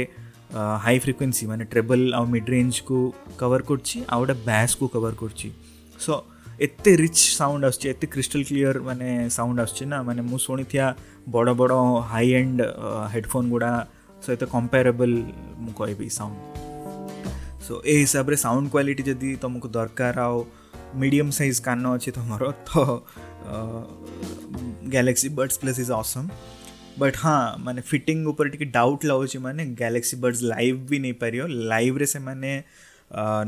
ହାଇ ଫ୍ରିକ୍ୱେନ୍ସି ମାନେ ଟ୍ରେବଲ୍ ଆଉ ମିଡ୍ ରେଞ୍ଜକୁ କଭର୍ କରୁଛି ଆଉ ଗୋଟେ ବ୍ୟାସ୍କୁ କଭର୍ କରୁଛି ସୋ ଏତେ ରିଚ୍ ସାଉଣ୍ଡ ଆସୁଛି ଏତେ କ୍ରିଷ୍ଟାଲ କ୍ଲିଅର ମାନେ ସାଉଣ୍ଡ ଆସୁଛି ନା ମାନେ ମୁଁ ଶୁଣିଥିବା ବଡ଼ ବଡ଼ ହାଇ ଏଣ୍ଡ ହେଡ଼ଫୋନ୍ ଗୁଡ଼ା ସହିତ କମ୍ପାରେବଲ୍ ମୁଁ କହିବି ସାଉଣ୍ଡ ସୋ ଏ ହିସାବରେ ସାଉଣ୍ଡ କ୍ୱାଲିଟି ଯଦି ତୁମକୁ ଦରକାର ଆଉ ମିଡ଼ିୟମ୍ ସାଇଜ୍ କାନ ଅଛି ତୁମର ତ Galaxy Buds Plus is awesome but हाँ मैंने फिटिंग टी डाउट लगे मैंने गैलेक्सी बर्ड्स लाइव भी नहीं पार लाइव रे से मैंने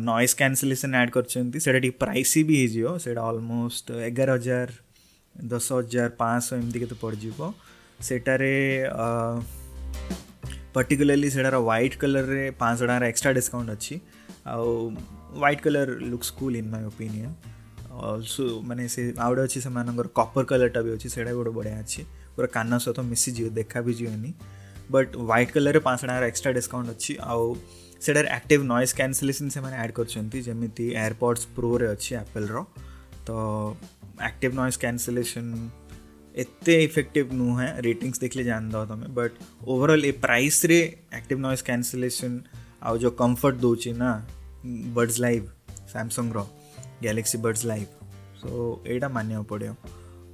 नॉइज कैनसलेसन आड कर से प्राइसी भी होलमोस्ट एगार हजार दस हजार पाँच शह एमती के पड़ो सेटारे पर्टिकुलाली सेटार व्हाइट कलर में पाँच टाँग एक्सट्रा डिस्काउंट अच्छी आउ white colour looks cool in my opinion also ମାନେ ସେ ଆଉ ଗୋଟେ ଅଛି ସେମାନଙ୍କର କପର୍ କଲର୍ଟା ବି ଅଛି ସେଇଟା ବି ଗୋଟେ ବଢ଼ିଆ ଅଛି ପୁରା କାନ ସହିତ ମିଶିଯିବ ଦେଖା ବି ଯିବନି ବଟ୍ ହ୍ୱାଇଟ୍ କଲର୍ରେ ପାଞ୍ଚ ଟଙ୍କାର ଏକ୍ସଟ୍ରା ଡିସ୍କାଉଣ୍ଟ ଅଛି ଆଉ ସେଟାରେ ଆକ୍ଟିଭ୍ ନଏଜ୍ କ୍ୟାନସଲେସନ୍ ସେମାନେ ଆଡ଼୍ କରିଛନ୍ତି ଯେମିତି ଏୟାରପଡ଼୍ସ ପ୍ରୋରେ ଅଛି ଆପଲ୍ର ତ ଆକ୍ଟିଭ୍ ନଏଜ୍ କ୍ୟାନସଲେସନ୍ ଏତେ ଇଫେକ୍ଟିଭ୍ ନୁହେଁ ରେଟିଂସ୍ ଦେଖିଲେ ଜାଣିଦେବ ତୁମେ ବଟ୍ ଓଭରଅଲ୍ ଏ ପ୍ରାଇସ୍ରେ ଆକ୍ଟିଭ୍ ନଏଜ୍ କ୍ୟାନସଲେସନ୍ ଆଉ ଯେଉଁ କମ୍ଫର୍ଟ ଦେଉଛି ନା ବଡ଼୍ସ ଲାଇଭ୍ ସାମସଙ୍ଗର ଗ୍ୟାଲେକ୍ସି ବର୍ଡ଼ସ୍ ଲାଇଭ୍ ସୋ ଏଇଟା ମାନିବାକୁ ପଡ଼ିବ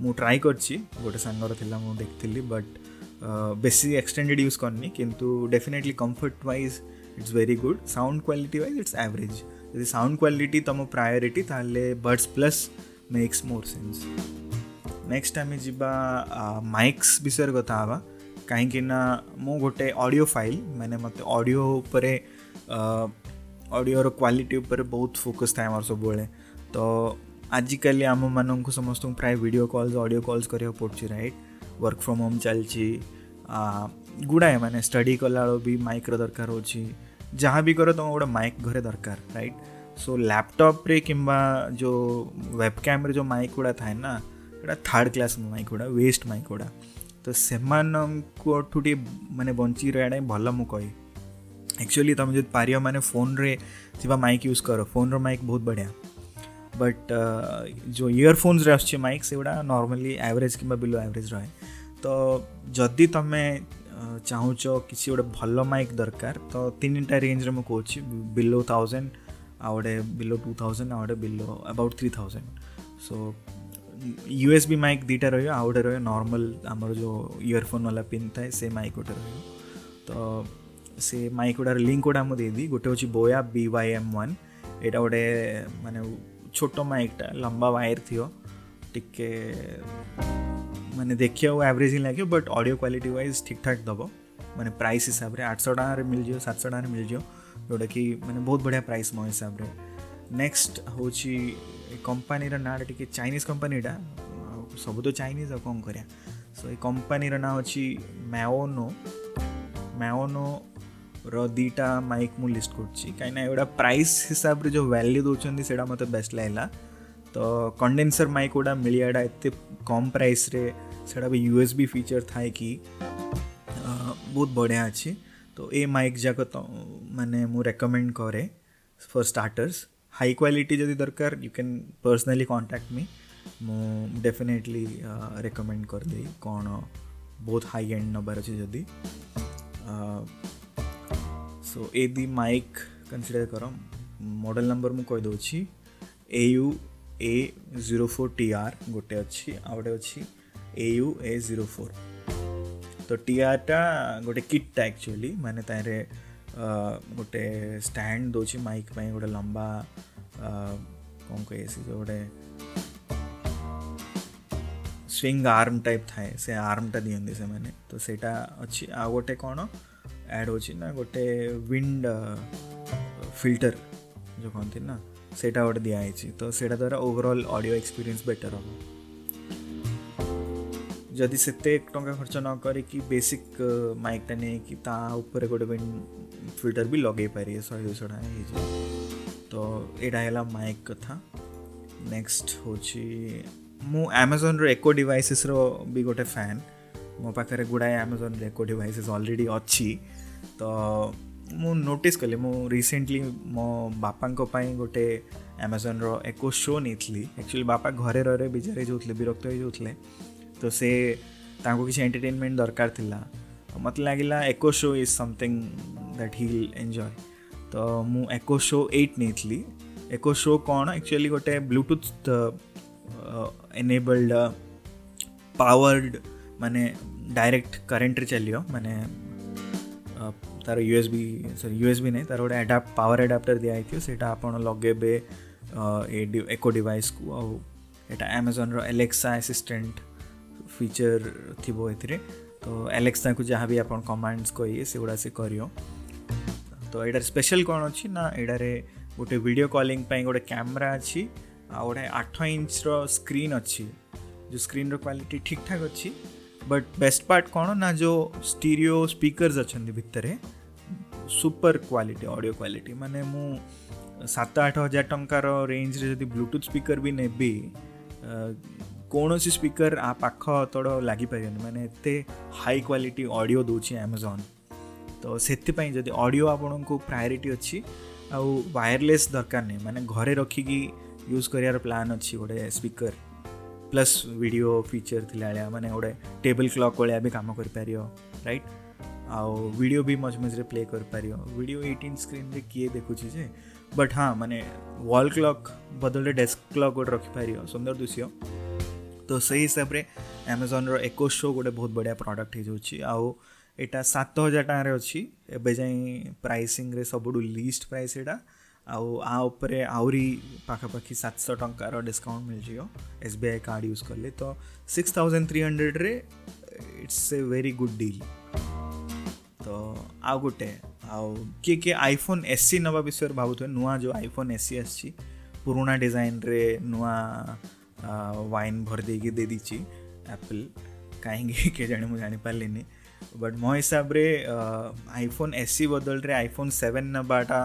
ମୁଁ ଟ୍ରାଏ କରିଛି ଗୋଟେ ସାଙ୍ଗର ଥିଲା ମୁଁ ଦେଖିଥିଲି ବଟ୍ ବେଶୀ ଏକ୍ସଟେଣ୍ଡେଡ଼ ୟୁଜ୍ କରିନି କିନ୍ତୁ definitely comfort wise it's very good sound quality wise it's average ଯଦି ସାଉଣ୍ଡ କ୍ୱାଲିଟି ତୁମ ପ୍ରାୟୋରିଟି ତାହେଲେ Buds Plus makes more sense next ଆମେ ଯିବା ମାଇକ୍ସ ବିଷୟରେ କଥା ହେବା କାହିଁକିନା ମୁଁ ଗୋଟେ ଅଡ଼ିଓ ଫାଇଲ୍ ମାନେ ମୋତେ ଅଡ଼ିଓ ଉପରେ ଅଡ଼ିଓର କ୍ୱାଲିଟି ଉପରେ ବହୁତ ଫୋକସ୍ ଥାଏ ଆମର ସବୁବେଳେ ତ ଆଜିକାଲି ଆମମାନଙ୍କୁ ସମସ୍ତଙ୍କୁ ପ୍ରାୟ ଭିଡ଼ିଓ କଲ୍ସ ଅଡ଼ିଓ କଲ୍ସ କରିବାକୁ ପଡ଼ୁଛି ରାଇଟ୍ ୱାର୍କ ଫ୍ରମ୍ ହୋମ୍ ଚାଲିଛି ଗୁଡ଼ାଏ ମାନେ ଷ୍ଟଡ଼ି କଲାବେଳକୁ ବି ମାଇକ୍ର ଦରକାର ହେଉଛି ଯାହା ବି କର ତୁମ ଗୋଟେ ମାଇକ୍ ଘରେ ଦରକାର ରାଇଟ୍ ସୋ ଲ୍ୟାପଟପ୍ରେ କିମ୍ବା ଯେଉଁ ୱେବକ୍ୟାମ୍ରେ ଯେଉଁ ମାଇକ୍ ଗୁଡ଼ା ଥାଏ ନା ଏଇଟା ଥାର୍ଡ଼ କ୍ଲାସ୍ ମାଇକ୍ ଗୁଡ଼ା ୱେଷ୍ଟ ମାଇକ୍ ଗୁଡ଼ା ତ ସେମାନଙ୍କଠୁ ଟିକେ ମାନେ ବଞ୍ଚି ରହିବାଟା ହିଁ ଭଲ ମୁଁ କହେ ଆକ୍ଚୁଆଲି ତୁମେ ଯଦି ପାରିବ ମାନେ ଫୋନ୍ରେ ଥିବା ମାଇକ୍ ୟୁଜ୍ କର ଫୋନ୍ର ମାଇକ୍ ବହୁତ ବଢ଼ିଆ बट जो ଇୟରଫୋନ୍ସ ଆସୁଛି ମାଇକ୍ ସେଗୁଡ଼ା ନର୍ମାଲି ଆଭରେଜ୍ କିମ୍ବା ବିଲୋ ଆଭରେଜ୍ ରହେ ତ ଯଦି ତମେ ଚାହୁଁଛ କିଛି ଗୋଟେ ଭଲ ମାଇକ୍ ଦରକାର ତ ତିନିଟା ରେଞ୍ଜରେ ମୁଁ କହୁଛି ବିଲୋ ଥାଉଜେଣ୍ଡ ଆଉ ଗୋଟେ ବିଲୋ ଟୁ ଥାଉଜେଣ୍ଡ ଆଉ ଗୋଟେ below about three thousand so U S B mic ଦୁଇଟା ରହିବ ଆଉ ଗୋଟେ ରହିବ ନର୍ମାଲ୍ ଆମର ଯେଉଁ ଇୟରଫୋନ୍ ବାଲା ପିନ୍ ଥାଏ ସେ ମାଇକ୍ ଗୋଟେ ରହିବ ତ ସେ ମାଇକ୍ ଗୁଡ଼ାର ଲିଙ୍କ୍ ଗୁଡ଼ା ମୁଁ ଦେଇଦେବି ଗୋଟେ ହେଉଛି Boya B Y M one ଏଇଟା ଗୋଟେ ମାନେ છોટોમાં એકટા લાંબા વાયર થયો ટીકે મને દેખ્યા એવરેજ લાગ્યો બટ ઓડિયો ક્ୱାଲିଟି ୱାଇଜ୍ ଠିକ୍ଠାକ୍ ଦେବ ମାନେ ପ୍ରାଇସ୍ ହିସାବରେ ଆଠଶହ ଟଙ୍କାରେ ମିଳିଯିବ ସାତଶହ ଟଙ୍କାରେ ମିଳିଯିବ ଯେଉଁଟାକି ମାନେ ବହୁତ ବଢ଼ିଆ ପ୍ରାଇସ୍ ମୋ ହିସାବରେ ନେକ୍ସଟ ହେଉଛି ଏ କମ୍ପାନୀର ନାଁଟା ଟିକେ ଚାଇନିଜ୍ କମ୍ପାନୀଟା ଆଉ ସବୁ ତ ଚାଇନିଜ୍ ଆଉ କ'ଣ କରିବା ସୋ ଏ କମ୍ପାନୀର ନାଁ ହେଉଛି ମ୍ୟାଓନୋ ମ୍ୟାଓନୋ ର ଦୁଇଟା ମାଇକ୍ ମୁଁ ଲିଷ୍ଟ କରୁଛି କାହିଁକିନା ଏଗୁଡ଼ା ପ୍ରାଇସ୍ ହିସାବରେ ଯେଉଁ ଭ୍ୟାଲ୍ୟୁ ଦେଉଛନ୍ତି ସେଇଟା ମୋତେ ବେଷ୍ଟ ଲାଗିଲା ତ କଣ୍ଡେନ୍ସର ମାଇକ୍ ଗୁଡ଼ା ମିଳିବାଟା ଏତେ କମ୍ ପ୍ରାଇସ୍ରେ ସେଇଟା ବି ୟୁ ଏସ୍ ବି ଫିଚର୍ ଥାଏ କି ବହୁତ ବଢ଼ିଆ ଅଛି ତ ଏ ମାଇକ୍ ଯାକ ତ ମାନେ ମୁଁ ରେକମେଣ୍ଡ କରେ ଫର୍ ଷ୍ଟାର୍ଟର୍ସ ହାଇ କ୍ୱାଲିଟି ଯଦି ଦରକାର ୟୁ କ୍ୟାନ୍ ପର୍ସନାଲି କଣ୍ଟାକ୍ଟ ମି ମୁଁ ଡେଫିନେଟଲି ରେକମେଣ୍ଡ କରିଦେବି କ'ଣ ବହୁତ ହାଇ ଏଣ୍ଡ ନେବାର ଅଛି ଯଦି so a the mic consider कर मडेल नंबर मुझे A U A zero four T R गोटे अच्छी आ गए अच्छी A U A zero four तो टी टा गोटे किट एक्चुअली मैंने तारे गोटे स्टैंड दौर माइक गोटे लंबा कौन कहे जो गोटे स्विंग आर्म टाइप थाए से आर्म टा से तो सेटा अच्छी आ गोटे कौन ଆଡ଼୍ ହେଉଛି ନା ଗୋଟେ ୱିଣ୍ଡ ଫିଲ୍ଟର ଯେଉଁ କହନ୍ତି ନା ସେଇଟା ଗୋଟେ ଦିଆହେଇଛି ତ ସେଇଟା ଦ୍ୱାରା ଓଭରଅଲ୍ ଅଡ଼ିଓ ଏକ୍ସପିରିଏନ୍ସ ବେଟର୍ ହେବ ଯଦି ସେତେ ଟଙ୍କା ଖର୍ଚ୍ଚ ନ କରିକି ବେସିକ୍ ମାଇକ୍ଟା ନେଇକି ତା ଉପରେ ଗୋଟେ ୱିଣ୍ଡ ଫିଲ୍ଟର ବି ଲଗେଇ ପାରିବେ ଶହେ ଦୁଇଶହ ଟଙ୍କା ହେଇଯିବ ତ ଏଇଟା ହେଲା ମାଇକ୍ କଥା ନେକ୍ସଟ ହେଉଛି ମୁଁ ଆମାଜନ୍ର ଏକୋ ଡିଭାଇସେସ୍ର ବି ଗୋଟେ ଫ୍ୟାନ୍ ମୋ ପାଖରେ ଗୁଡ଼ାଏ ଆମାଜନ୍ର ଏକୋ ଡିଭାଇସେସ୍ ଅଲରେଡ଼ି ଅଛି ତ ମୁଁ ନୋଟିସ୍ କଲି ମୁଁ ରିସେଣ୍ଟଲି ମୋ ବାପାଙ୍କ ପାଇଁ ଗୋଟେ ଆମାଜନ୍ର ଏକ ଶୋ ନେଇଥିଲି ଆକ୍ଚୁଆଲି ବାପା ଘରେ ରହରେ ବିଜାର ହେଇଯାଉଥିଲେ ବିରକ୍ତ ହେଇଯାଉଥିଲେ ତ ସେ ତାଙ୍କୁ କିଛି ଏଣ୍ଟରଟେନମେଣ୍ଟ ଦରକାର ଥିଲା ମୋତେ ଲାଗିଲା Echo Show is something that he enjoy ତ ମୁଁ ଏକୋ ଶୋ ଏଇଟ୍ ନେଇଥିଲି ଏକୋ ଶୋ କ'ଣ ଆକ୍ଚୁଆଲି ଗୋଟେ ବ୍ଲୁଟୁଥ୍ ଏନେବଲ୍ଡ ପାୱାର୍ଡ଼ ମାନେ ଡାଇରେକ୍ଟ କରେଣ୍ଟରେ ଚାଲିବ ମାନେ ତା'ର U S B sorry U S B ନାହିଁ ତା'ର ଗୋଟେ ଆଡ଼ାପ୍ଟ ପାୱାର ଆଡ଼ାପ୍ଟର ଦିଆହେଇଥିବ ସେଇଟା ଆପଣ ଲଗେଇବେ ଏ ଏକ ଡିଭାଇସ୍କୁ ଆଉ ଏଇଟା ଆମାଜନ୍ର ଆଲେକ୍ସା ଆସିଷ୍ଟାଣ୍ଟ ଫିଚର୍ ଥିବ ଏଥିରେ ତ ଆଲେକ୍ସାକୁ ଯାହା ବି ଆପଣ କମାଣ୍ଡସ୍ କହିବେ ସେଗୁଡ଼ା ସେ କରିବ ତ ଏଇଟାରେ ସ୍ପେଶାଲ୍ କ'ଣ ଅଛି ନା ଏଇଟାରେ ଗୋଟେ ଭିଡ଼ିଓ କଲିଂ ପାଇଁ ଗୋଟେ କ୍ୟାମେରା ଅଛି ଆଉ ଗୋଟେ ଆଠ ଇଞ୍ଚର ସ୍କ୍ରିନ୍ ଅଛି ଯେଉଁ ସ୍କ୍ରିନ୍ର କ୍ୱାଲିଟି ଠିକ୍ ଠାକ୍ ଅଛି ಬಟ್ ಬೆಸ್ಟ್ ಪಾರ್ಟ್ ಕೋಣ ನಾಜೋ ಸ್ಟೀರಿಯೋ ಸ್ಪೀಕರ್ಸ್ ಅଛନ୍ତି ଭିତରେ ସୁପର କ୍ୱାଲିଟି ଅଡ଼ିଓ କ୍ୱାଲିଟି ମାନେ ମୁଁ ସାତ ଆଠ ହଜାର ଟଙ୍କାର ରେଞ୍ଜରେ ଯଦି ବ୍ଲୁଟୁଥ୍ ସ୍ପିକର୍ ବି ନେବି କୌଣସି ସ୍ପିକର୍ ଆ ପାଖ ତଡ଼ ଲାଗିପାରିବନି ମାନେ ଏତେ ହାଇ କ୍ୱାଲିଟି ଅଡ଼ିଓ ଦେଉଛି ଆମାଜନ୍ ତ ସେଥିପାଇଁ ଯଦି ଅଡ଼ିଓ ଆପଣଙ୍କୁ ପ୍ରାୟୋରିଟି ଅଛି ଆଉ ୱାୟରଲେସ୍ ଦରକାର ନାହିଁ ମାନେ ଘରେ ରଖିକି ୟୁଜ୍ କରିବାର ପ୍ଲାନ୍ ଅଛି ଗୋଟେ ସ୍ପିକର୍ ପ୍ଲସ୍ ଭିଡ଼ିଓ ଫିଚର୍ ଥିଲା ଭଳିଆ ମାନେ ଗୋଟେ ଟେବୁଲ୍ କ୍ଲକ୍ ଭଳିଆ ବି କାମ କରିପାରିବ ରାଇଟ୍ ଆଉ ଭିଡ଼ିଓ ବି ମଝି ମଝିରେ ପ୍ଲେ କରିପାରିବ ଭିଡ଼ିଓ ଏଇଟିନ୍ ସ୍କ୍ରିନ୍ରେ କିଏ ଦେଖୁଛି ଯେ ବଟ୍ ହଁ ମାନେ ୱାଲ୍ କ୍ଲକ୍ ବଦଳରେ ଡେସ୍କ କ୍ଲକ୍ ଗୋଟେ ରଖିପାରିବ ସୁନ୍ଦର ଦିଶିବ ତ ସେଇ ହିସାବରେ ଆମାଜନ୍ର ଏକୋ ଶୋ ଗୋଟେ ବହୁତ ବଢ଼ିଆ ପ୍ରଡ଼କ୍ଟ ହେଇଯାଉଛି ଆଉ ଏଇଟା ସାତ ହଜାର ଟଙ୍କାରେ ଅଛି ଏବେ ଯାଇ ପ୍ରାଇସିଂରେ ସବୁଠୁ ଲିଷ୍ଟ ପ୍ରାଇସ୍ ଏଇଟା ଆଉ ଆ ଉପରେ ଆହୁରି ପାଖାପାଖି ସାତଶହ ଟଙ୍କାର ଡିସ୍କାଉଣ୍ଟ ମିଳିଯିବ S B I card use କଲେ ତ six thousand three ହଣ୍ଡ୍ରେଡ଼ରେ it's a very good deal ତ ଆଉ ଗୋଟେ ଆଉ କିଏ କିଏ ଆଇଫୋନ୍ ଏସ୍ ସି ନେବା ବିଷୟରେ ଭାବୁଥିବେ ନୂଆ ଯେଉଁ ଆଇଫୋନ୍ ଏସ୍ ସି ଆସିଛି ପୁରୁଣା ଡିଜାଇନ୍ରେ ନୂଆ ୱାଇନ୍ ଭରି ଦେଇକି ଦେଇଦେଇଛି ଆପଲ୍ କାହିଁକି କେଜାଣି ମୁଁ ଜାଣିପାରିଲିନି ବଟ୍ ମୋ ହିସାବରେ ଆଇଫୋନ୍ ଏସ୍ ସି ବଦଳରେ ଆଇଫୋନ୍ ସେଭେନ୍ ନେବାଟା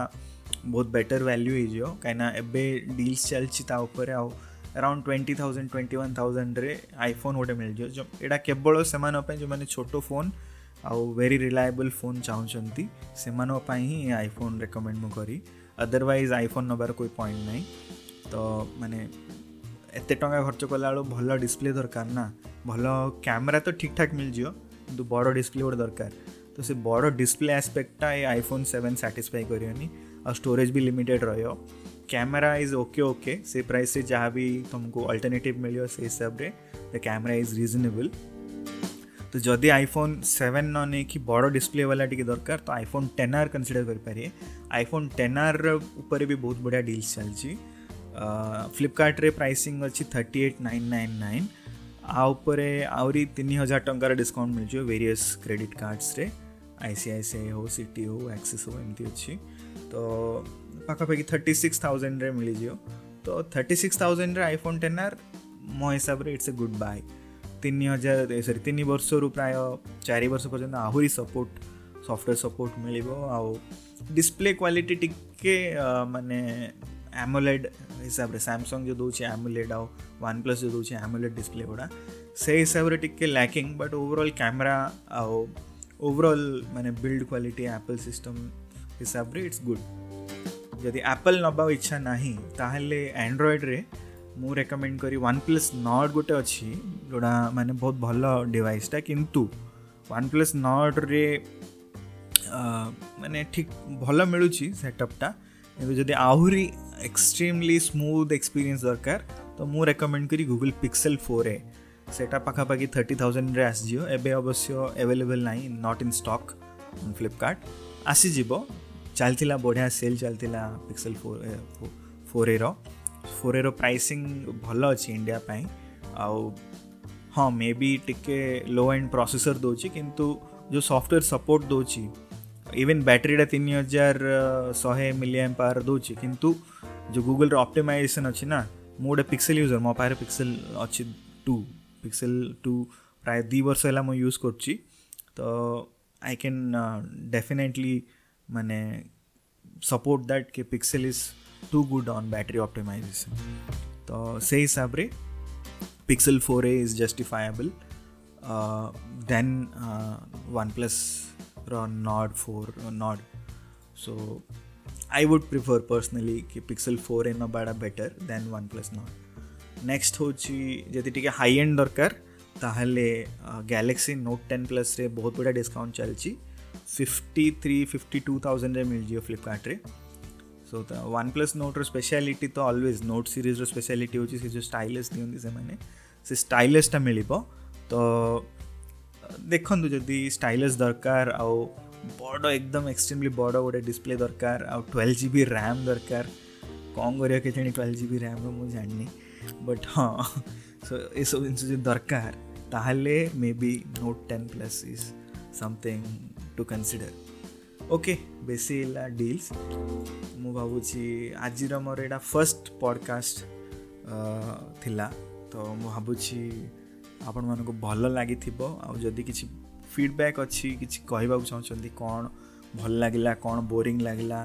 बहुत बेटर वैल्यू ହେଇଯିବ କାହିଁକିନା ଏବେ ଡିଲ୍ସ ଚାଲିଛି ତା ଉପରେ ଆଉ around twenty thousand twenty one ଥାଉଜେଣ୍ଡରେ iPhone ଗୋଟେ ମିଳିଯିବ ଏଇଟା କେବଳ ସେମାନଙ୍କ ପାଇଁ ଯେଉଁମାନେ ଛୋଟ ଫୋନ୍ ଆଉ ଭେରି ରିଲାଏବଲ୍ ଫୋନ୍ ଚାହୁଁଛନ୍ତି ସେମାନଙ୍କ ପାଇଁ ହିଁ ଆଇଫୋନ୍ ରେକମେଣ୍ଡ ମୁଁ କରି ଅଦରୱାଇଜ୍ ଆଇଫୋନ୍ ନେବାର કોઈ ପଏଣ୍ଟ ନାହିଁ ତ ମାନେ ଏତେ ଟଙ୍କା ଖର୍ଚ୍ଚ କଲାବେଳକୁ ଭଲ ଡିସପ୍ଲେ ଦରକାର ନା ଭଲ କ୍ୟାମେରା ତ ଠିକ୍ଠାକ୍ ମିଳିଯିବ କିନ୍ତୁ ବଡ଼ ଡିସପ୍ଲେ ଗୋଟେ ଦରକାର ତ ସେ ବଡ଼ ଡିସପ୍ଲେ ଆସ୍ପେକ୍ଟଟା ଏ ଆଇଫୋନ୍ ସେଭେନ୍ ସାଟିସ୍ଫାଏ କରିବନି और स्टोरेज भी लिमिटेड रहो कैमरा इज़ ओके ओके से प्राइस से जहाँ भी तुमको अल्टरनेटिव मिलो से हिसाब से द कैमरा इज़ रिजनेबल तो जदि आईफोन सेवेन न नहीं बड़ डिस्प्ले वाला टी दरकार तो आईफोन टेन आर कनसीडर करें आईफोन टेन आर उपर भी बहुत बढ़िया डिल्स चलती फ्लिपकार्ट्रे प्राइसिंग अच्छी thirty eight nine nine nine आउपरे आहरी तीन हजार टकर डिस्काउंट मिल जाए वेरियस क्रेडिट कार्ड्स रे सी हो सीटी हो एक्सेस हो एमती अच्छी તો ପାଖାପାଖି ଥାର୍ଟି ସିକ୍ସ ଥାଉଜେଣ୍ଡରେ ମିଳିଯିବ ତ ଥାର୍ଟି ସିକ୍ସ ଥାଉଜେଣ୍ଡରେ ଆଇଫୋନ୍ ଟେନ୍ ଆର୍ ମୋ ହିସାବରେ ଇଟ୍ସ ଏ ଗୁଡ୍ ବାଏ ତିନି ହଜାର ସରି ତିନି ବର୍ଷରୁ ପ୍ରାୟ ଚାରି ବର୍ଷ ପର୍ଯ୍ୟନ୍ତ ଆହୁରି ସପୋର୍ଟ ସଫ୍ଟୱେର୍ ସପୋର୍ଟ ମିଳିବ ଆଉ ଡିସପ୍ଲେ କ୍ୱାଲିଟି ଟିକେ ମାନେ ଆମୋଲେଡ୍ ହିସାବରେ ସାମସଙ୍ଗ୍ ଯେଉଁ ଦେଉଛି ଆମୋଲେଡ୍ ଆଉ ୱାନ୍ ପ୍ଲସ୍ ଯେଉଁ ଦେଉଛି ଆମୋଲେଡ୍ ଡିସପ୍ଲେ ଗୁଡ଼ା ସେ ହିସାବରେ ଟିକେ ଲ୍ୟାକିଂ ବଟ୍ ଓଭରଅଲ୍ କ୍ୟାମେରା ଆଉ ଓଭରଅଲ୍ ମାନେ ବିଲ୍ଡ କ୍ୱାଲିଟି ଆପଲ୍ ସିଷ୍ଟମ୍ ହିସାବରେ ଇଟ୍ସ ଗୁଡ଼୍ ଯଦି ଆପଲ୍ ନେବା ଇଚ୍ଛା ନାହିଁ ତାହେଲେ ଆଣ୍ଡ୍ରଏଡ଼୍ରେ ମୁଁ ରେକମେଣ୍ଡ କରି ୱାନ୍ ପ୍ଲସ୍ ନଟ୍ ଗୋଟେ ଅଛି ଯେଉଁଟା ମାନେ ବହୁତ ଭଲ ଡିଭାଇସ୍ଟା କିନ୍ତୁ ୱାନ୍ ପ୍ଲସ୍ ନଟ୍ରେ ମାନେ ଠିକ୍ ଭଲ ମିଳୁଛି ସେଟଅପ୍ଟା କିନ୍ତୁ ଯଦି ଆହୁରି ଏକ୍ସଟ୍ରିମଲି ସ୍ମୁଥ୍ ଏକ୍ସପିରିଏନ୍ସ ଦରକାର ତ ମୁଁ ରେକମେଣ୍ଡ କରି ଗୁଗୁଲ୍ ପିକ୍ସେଲ୍ ଫୋର୍ ଏ ସେଇଟା ପାଖାପାଖି ଥର୍ଟି ଥାଉଜେଣ୍ଡରେ ଆସିଯିବ ଏବେ ଅବଶ୍ୟ ଆଭେଲେବଲ୍ ନାହିଁ ନଟ୍ ଇନ୍ ଷ୍ଟକ୍ ଫ୍ଲିପକାର୍ଟ ଆସିଯିବ ଚାଲିଥିଲା ବଢ଼ିଆ ସେଲ୍ ଚାଲିଥିଲା ପିକ୍ସେଲ୍ ଫୋର୍ ଏର ଫୋର୍ ଏର ପ୍ରାଇସିଂ ଭଲ ଅଛି ଇଣ୍ଡିଆ ପାଇଁ ଆଉ ହଁ ମେ ବି ଟିକେ ଲୋ ଆଣ୍ଡ ପ୍ରୋସେସର୍ ଦେଉଛି କିନ୍ତୁ ଯେଉଁ ସଫ୍ଟୱେର୍ ସପୋର୍ଟ ଦେଉଛି ଇଭେନ୍ ବ୍ୟାଟେରୀଟା ତିନି ହଜାର ଶହେ ମିଲିୟନ୍ ପାୱାର ଦେଉଛି କିନ୍ତୁ ଯେଉଁ ଗୁଗୁଲ୍ର ଅପ୍ଟିମାଇଜେସନ୍ ଅଛି ନା ମୁଁ ଗୋଟେ ପିକ୍ସେଲ୍ ୟୁଜର୍ ମୋ ପାଖରେ ପିକ୍ସେଲ୍ ଅଛି ଟୁ ପିକ୍ସେଲ୍ ଟୁ ପ୍ରାୟ ଦୁଇ ବର୍ଷ ହେଲା ମୁଁ ୟୁଜ୍ କରୁଛି ତ ଆଇ କ୍ୟାନ୍ ଡେଫିନେଟଲି मैंने सपोर्ट दैट कि Pixel is too good on battery optimization तो से हिसाब रे Pixel four A is justifiable than OnePlus Nord four Nord so I would prefer personally कि पिक्सल फोर एन बाड़ा better than OnePlus Nord next हूँ जी टे ହାଇ ଏଣ୍ଡ ଦରକାର ତାହେଲେ ଗ୍ୟାଲେକ୍ସି ନୋଟ୍ ଟେନ୍ ପ୍ଲସ୍ରେ ବହୁତ ବଢ଼ିଆ ଡିସ୍କାଉଣ୍ଟ 53 52000 मिल Jio Flipkart रे सो OnePlus નો નો સ્પેશિયાલિટી તો ઓલવેઝ નોટ સિરીઝ રે સ્પેશિયાલિટી હો છે ઇસ જો સ્ટાઇલિશ થિયું છે મને સે સ્ટાઇલિશ તા મિલબો તો દેખન જો જો સ્ટાઇલિશ દરકાર આ બોર્ડ एकदम એક્સ્ટ્રીમલી બોર્ડર બડા ડિસ્પ્લે દરકાર આ 12 GB RAM દરકાર કોંગ ઓર કે જની 12 GB RAM મુ જાનની બટ હા સો ઇસ જો દરકાર તાહલે maybe Note 10+ is something to consider. Okay ବେଶୀ ହେଲା ଡିଲ୍ସ ମୁଁ ଭାବୁଛି ଆଜିର ମୋର ଏଇଟା ଫର୍ଷ୍ଟ ପଡ଼କାଷ୍ଟ ଥିଲା ତ ମୁଁ ଭାବୁଛି ଆପଣମାନଙ୍କୁ ଭଲ ଲାଗିଥିବ ଆଉ ଯଦି କିଛି ଫିଡ଼ବ୍ୟାକ୍ ଅଛି କିଛି କହିବାକୁ ଚାହୁଁଛନ୍ତି କ'ଣ ଭଲ ଲାଗିଲା କ'ଣ ବୋରିଂ ଲାଗିଲା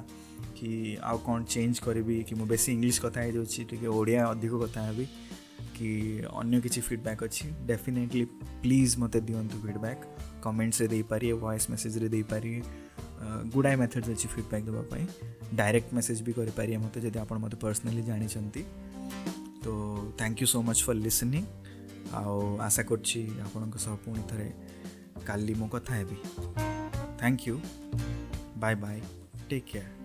କି ଆଉ କ'ଣ ଚେଞ୍ଜ କରିବି କି ମୁଁ ବେଶୀ ଇଂଲିଶ କଥା ହେଇଯାଉଛି ଟିକେ ଓଡ଼ିଆ ଅଧିକ କଥା ହେବି कि अन्य किसी फिडबैक अच्छी डेफिनेटली प्लीज मत दिंतु फिडबैक कमेंट्स देपारे वॉइस मेसेज देपारे गुड़ाए मेथड्स अच्छी फिडबैक देवाई डायरेक्ट मेसेज भी करें मत जब आप मत पर्सनाली जानते तो thank you so much for listening आओ आशा करपण थे thank you bye bye take care